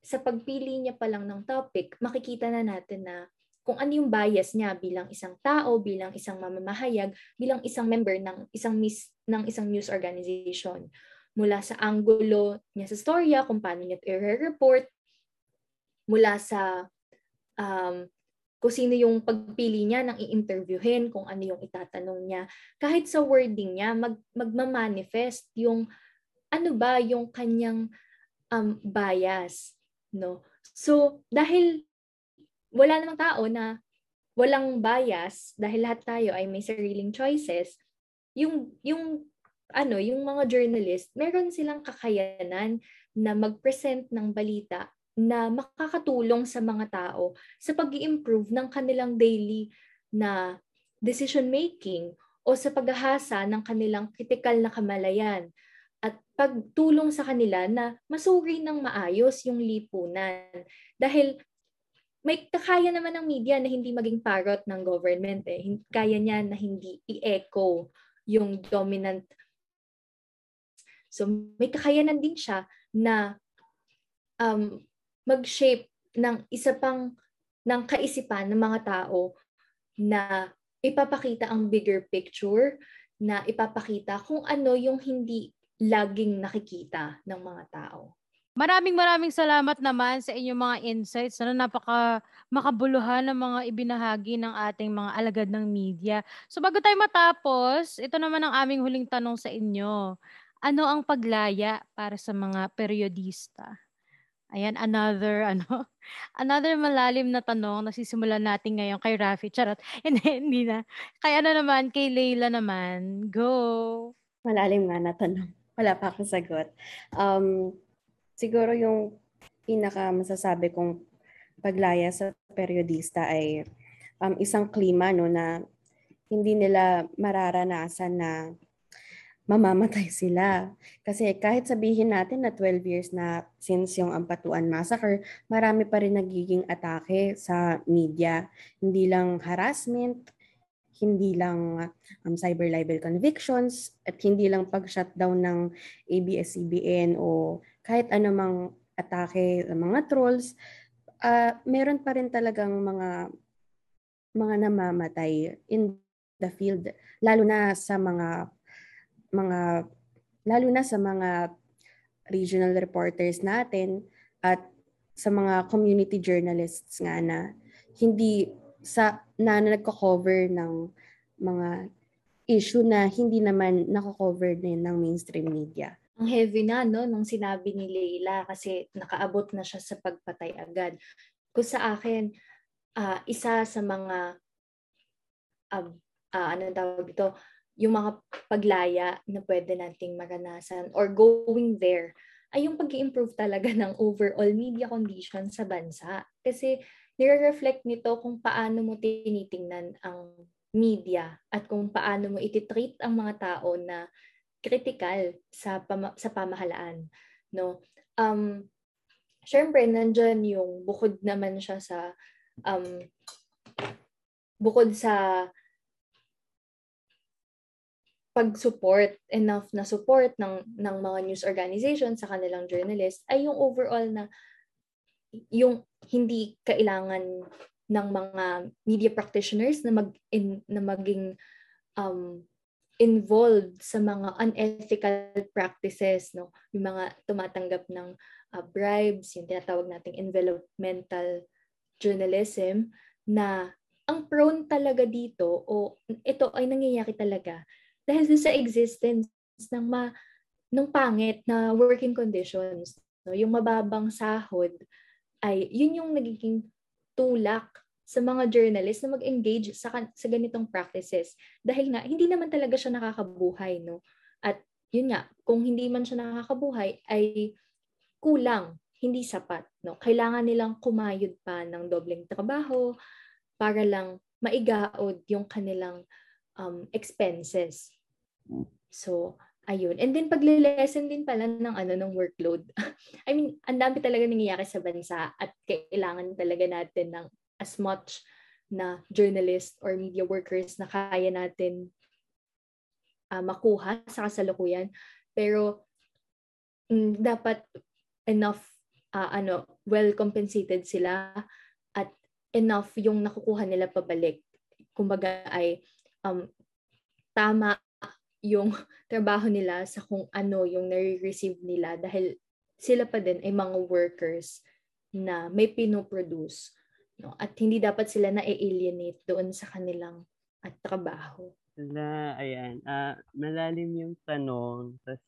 sa pagpili niya pa lang ng topic, makikita na natin na kung ano yung bias niya bilang isang tao, bilang isang mamamahayag, bilang isang member ng isang mis, ng isang news organization. Mula sa anggulo niya sa storya, kung paano niya i-report, mula sa um, kung sino yung pagpili niya ng i-interviewin, kung ano yung itatanong niya. Kahit sa wording niya, mag, magmamanifest yung ano ba yung kanyang um, bias. No? So, dahil wala namang tao na walang bias dahil lahat tayo ay may sariling choices, yung yung ano, yung mga journalist, meron silang kakayanan na mag-present ng balita na makakatulong sa mga tao sa pag improve ng kanilang daily na decision making o sa paghahasa ng kanilang critical na kamalayan at pagtulong sa kanila na masuri ng maayos yung lipunan. Dahil may kaya naman ng media na hindi maging parot ng government eh. Kaya niya na hindi i-echo yung dominant. So may kakayanan din siya na um, mag-shape ng isa pang ng kaisipan ng mga tao na ipapakita ang bigger picture, na ipapakita kung ano yung hindi laging nakikita ng mga tao. Maraming maraming salamat naman sa inyong mga insights. Ano, napaka makabuluhan ng mga ibinahagi ng ating mga alagad ng media. So bago tayo matapos, ito naman ang aming huling tanong sa inyo. Ano ang paglaya para sa mga periodista? Ayan, another, ano, another malalim na tanong na sisimulan natin ngayon kay Rafi. Charot. Hindi, hindi na. Kaya ano naman, kay Leila naman. Go! Malalim nga na tanong. Wala pa akong sagot. Um, siguro yung pinaka masasabi kong paglaya sa periodista ay um, isang klima no na hindi nila mararanasan na mamamatay sila. Kasi kahit sabihin natin na 12 years na since yung Ampatuan Massacre, marami pa rin nagiging atake sa media. Hindi lang harassment, hindi lang um, cyber libel convictions, at hindi lang pag-shutdown ng ABS-CBN o kahit anumang atake ng mga trolls, uh, meron pa rin talagang mga mga namamatay in the field, lalo na sa mga mga lalo na sa mga regional reporters natin at sa mga community journalists nga na hindi sa na, na nagko-cover ng mga issue na hindi naman nako-cover din ng mainstream media. Ang heavy na no nung sinabi ni Leila kasi nakaabot na siya sa pagpatay agad. Kung sa akin uh, isa sa mga uh, uh, ano tawag dito yung mga paglaya na pwede nating maranasan or going there ay yung pag improve talaga ng overall media condition sa bansa. Kasi nire-reflect nito kung paano mo tinitingnan ang media at kung paano mo ititreat ang mga tao na critical sa pama- sa pamahalaan no? Um syempre nandiyan yung bukod naman siya sa um bukod sa pag-support, enough na support ng, ng mga news organization sa kanilang journalist ay yung overall na yung hindi kailangan ng mga media practitioners na mag in, na maging um, involved sa mga unethical practices no yung mga tumatanggap ng uh, bribes yung tinatawag nating envelopmental journalism na ang prone talaga dito o ito ay nangyayari talaga dahil sa existence ng ma ng pangit na working conditions. No? Yung mababang sahod ay yun yung nagiging tulak sa mga journalists na mag-engage sa sa ganitong practices dahil nga hindi naman talaga siya nakakabuhay no at yun nga kung hindi man siya nakakabuhay ay kulang hindi sapat no kailangan nilang kumayod pa ng dobleng trabaho para lang maigaod yung kanilang um, expenses So, ayun. And then pagle-lesson din pala ng ano ng workload. I mean, ang dami talaga nangyayari sa bansa at kailangan talaga natin ng as much na journalist or media workers na kaya natin uh, makuha sa kasalukuyan. Pero mm, dapat enough uh, ano well compensated sila at enough yung nakukuha nila pabalik. Kumbaga ay um, tama yung trabaho nila sa kung ano yung nare-receive nila dahil sila pa din ay mga workers na may pinoproduce. No? At hindi dapat sila na-alienate doon sa kanilang at trabaho. Na, ayan, uh, malalim yung tanong, tapos,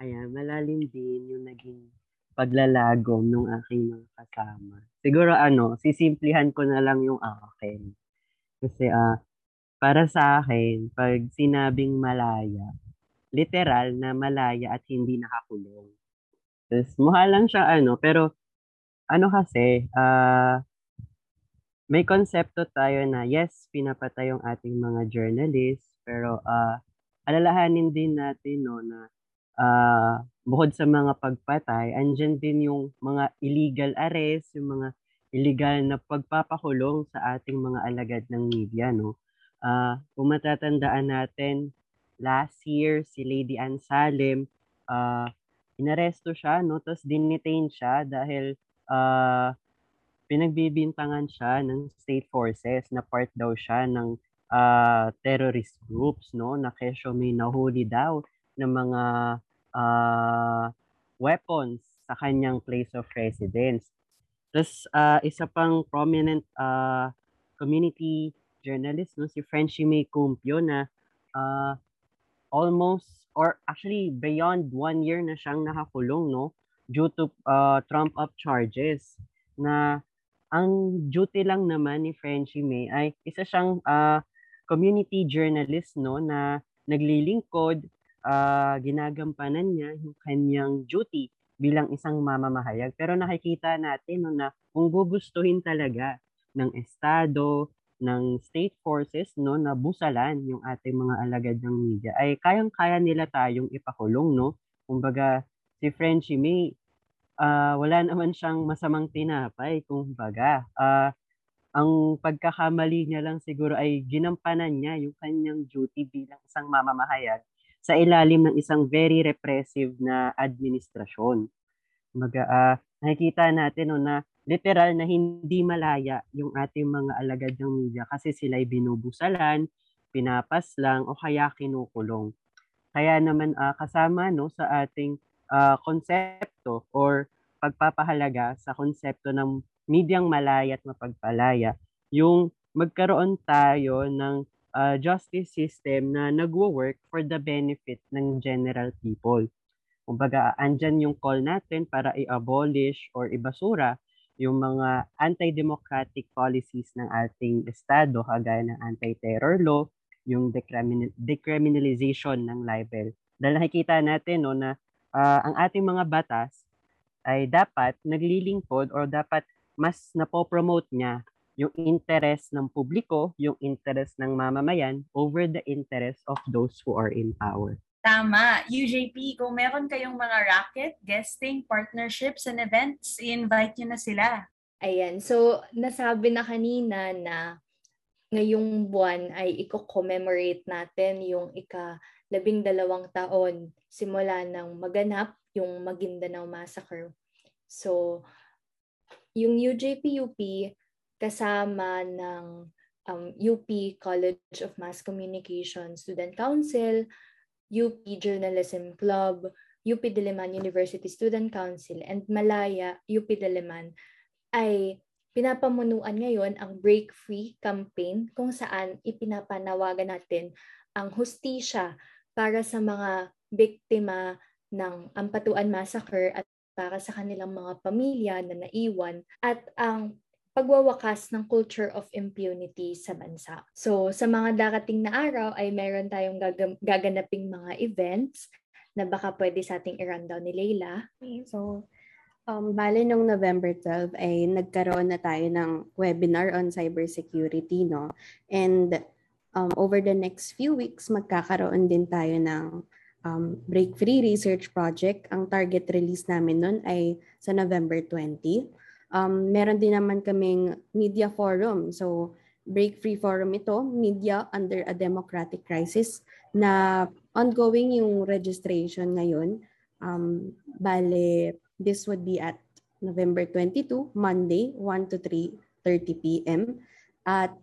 ayan, malalim din yung naging paglalagom ng aking mga kasama. Siguro ano, sisimplihan ko na lang yung akin. Kasi ah, uh, para sa akin, pag sinabing malaya, literal na malaya at hindi nakakulong. Tapos, mukha lang siya ano, pero ano kasi, ah may konsepto tayo na yes, pinapatay yung ating mga journalists, pero ah alalahanin din natin no na ah bukod sa mga pagpatay, andyan din yung mga illegal arrest, yung mga illegal na pagpapakulong sa ating mga alagad ng media, no? Ah, kung matatandaan natin, last year si Lady Ann Salem, ah inaresto siya, no? Tapos dinitain siya dahil ah pinagbibintangan siya ng state forces na part daw siya ng ah, terrorist groups, no? Na kesyo may nahuli daw ng mga ah, weapons sa kanyang place of residence. Tapos ah, isa pang prominent ah, community journalist, no? Si Frenchie May Cumpio na ah, almost or actually beyond one year na siyang nakakulong, no? Due to ah, trump up charges na ang duty lang naman ni Frenchie May ay isa siyang ah, community journalist no na naglilingkod, ah, ginagampanan niya yung kanyang duty bilang isang mamamahayag. Pero nakikita natin no, na kung gugustuhin talaga ng estado, ng state forces no na busalan yung ating mga alagad ng media ay kayang-kaya nila tayong ipakulong no. Kumbaga si Frenchie May ah, wala naman siyang masamang tinapay kumbaga. Ah, ang pagkakamali niya lang siguro ay ginampanan niya yung kanyang duty bilang isang mamamahayag sa ilalim ng isang very repressive na administrasyon. Kumbaga, ah, nakikita natin no, na literal na hindi malaya yung ating mga alagad ng media kasi sila'y binubusalan, pinapaslang o kaya kinukulong. Kaya naman ah, kasama no sa ating ah, konsepto or pagpapahalaga sa konsepto ng medyang malaya at mapagpalaya, yung magkaroon tayo ng ah, justice system na nagwo-work for the benefit ng general people. Kumbaga, andyan yung call natin para i-abolish or ibasura yung mga anti-democratic policies ng ating estado, kagaya ng anti-terror law, yung decriminal- decriminalization ng libel. Dahil nakikita natin no, na ah, ang ating mga batas ay dapat naglilingkod or dapat mas napopromote niya yung interest ng publiko, yung interest ng mamamayan over the interest of those who are in power. Tama. UJP, kung meron kayong mga racket, guesting, partnerships, and events, i-invite nyo na sila. Ayan. So, nasabi na kanina na ngayong buwan ay i-commemorate natin yung ika labing dalawang taon simula ng maganap yung Maguindanao Massacre. So, yung UJPUP kasama ng um, UP College of Mass Communication Student Council, UP Journalism Club, UP Diliman University Student Council, and Malaya UP Diliman ay pinapamunuan ngayon ang Break Free campaign kung saan ipinapanawagan natin ang hustisya para sa mga biktima ng Ampatuan Massacre at para sa kanilang mga pamilya na naiwan at ang pagwawakas ng culture of impunity sa bansa. So sa mga darating na araw ay meron tayong gaganaping mga events na baka pwede sa ating i-rundown ni Leila. So um, bale nung November 12 ay nagkaroon na tayo ng webinar on cybersecurity, no? And um, over the next few weeks, magkakaroon din tayo ng um, Break Free Research Project. Ang target release namin nun ay sa November 20. Um, meron din naman kaming media forum. So, Break Free Forum ito, Media Under a Democratic Crisis, na ongoing yung registration ngayon. Um, bale, this would be at November 22, Monday, 1 to 3.30 p.m. At,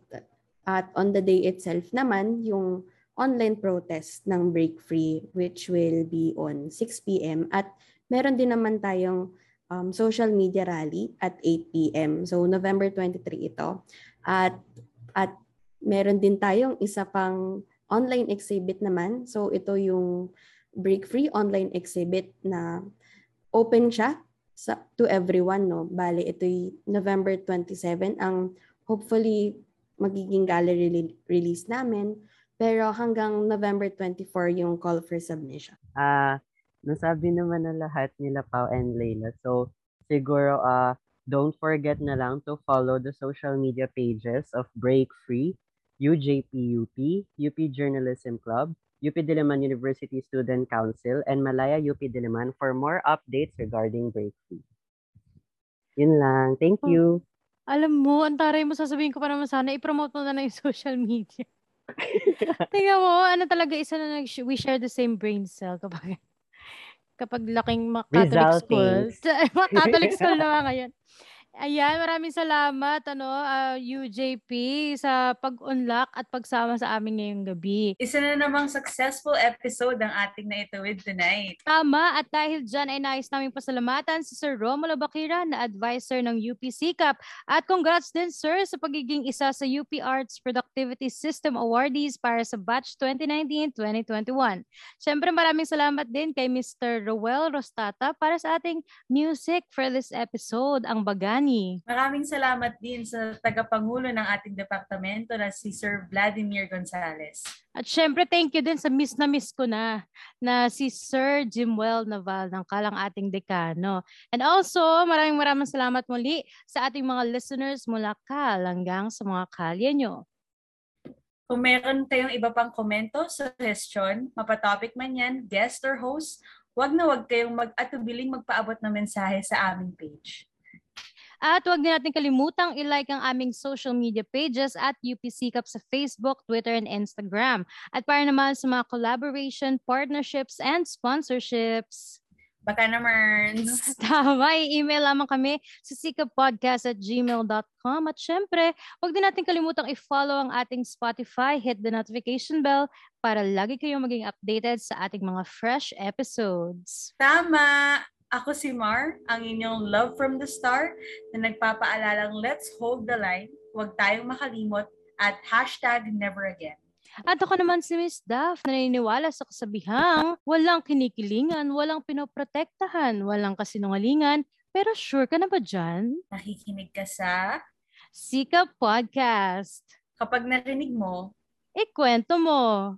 at on the day itself naman, yung online protest ng Break Free, which will be on 6 p.m. At meron din naman tayong um, social media rally at 8 p.m. So November 23 ito. At at meron din tayong isa pang online exhibit naman. So ito yung Break Free online exhibit na open siya sa to everyone no. Bale ito November 27 ang hopefully magiging gallery release namin Pero hanggang November 24 yung call for submission. Ah, nasabi naman na lahat nila Pau and Layla. So, siguro uh, don't forget na lang to follow the social media pages of Break Free, UJPUP, UP Journalism Club, UP Diliman University Student Council, and Malaya UP Diliman for more updates regarding Break Free. Yun lang. Thank Oh. you. Alam mo, ang taray mo, sasabihin ko pa naman sana, i-promote mo na lang yung social media. Tingnan mo, ano talaga, isa na nag we share the same brain cell kapag kapag laking mga Catholic school. Resultings. mga Catholic school naman ngayon. Ayan, maraming salamat, ano, ah, UJP, sa pag-unlock at pagsama sa amin ngayong gabi. Isa na namang successful episode ang ating naituwid tonight. Tama, at dahil dyan ay nais naming pasalamatan si Sir Romulo Bakira na advisor ng UP SICAP. At congrats din, sir, sa pagiging isa sa UP Arts Productivity System Awardees para sa batch 2019-2021. Siyempre, maraming salamat din kay Mr. Roel Rostata para sa ating music for this episode, ang Bagani. Maraming salamat din sa tagapangulo ng ating departamento na si Sir Vladimir Gonzales. At syempre, thank you din sa miss na miss ko na, na si Sir Jimwell Naval ng Kalang ating dekano. And also, maraming maraming salamat muli sa ating mga listeners mula Kal hanggang sa mga kalye nyo. Kung meron kayong iba pang komento, suggestion, mapatopic man yan, guest or host, wag na wag kayong mag-atubiling magpaabot ng mensahe sa aming page. At huwag din natin kalimutang i-like ang aming social media pages at UP Sikap sa Facebook, Twitter, and Instagram. At para naman sa mga collaboration, partnerships, and sponsorships. Baka naman. Tama, i-email lamang kami sa sikapodcast at gmail.com. At syempre, huwag din natin kalimutang i-follow ang ating Spotify, hit the notification bell para lagi kayong maging updated sa ating mga fresh episodes. Tama! Ako si Mar, ang inyong love from the star na nagpapaalalang let's hold the line, huwag tayong makalimot, at hashtag never again. At ako naman si Miss Daff, naniniwala sa kasabihang walang kinikilingan, walang pinoprotektahan, walang kasinungalingan, pero sure ka na ba dyan? Nakikinig ka sa Sika Podcast. kapag narinig mo, Ikwento mo.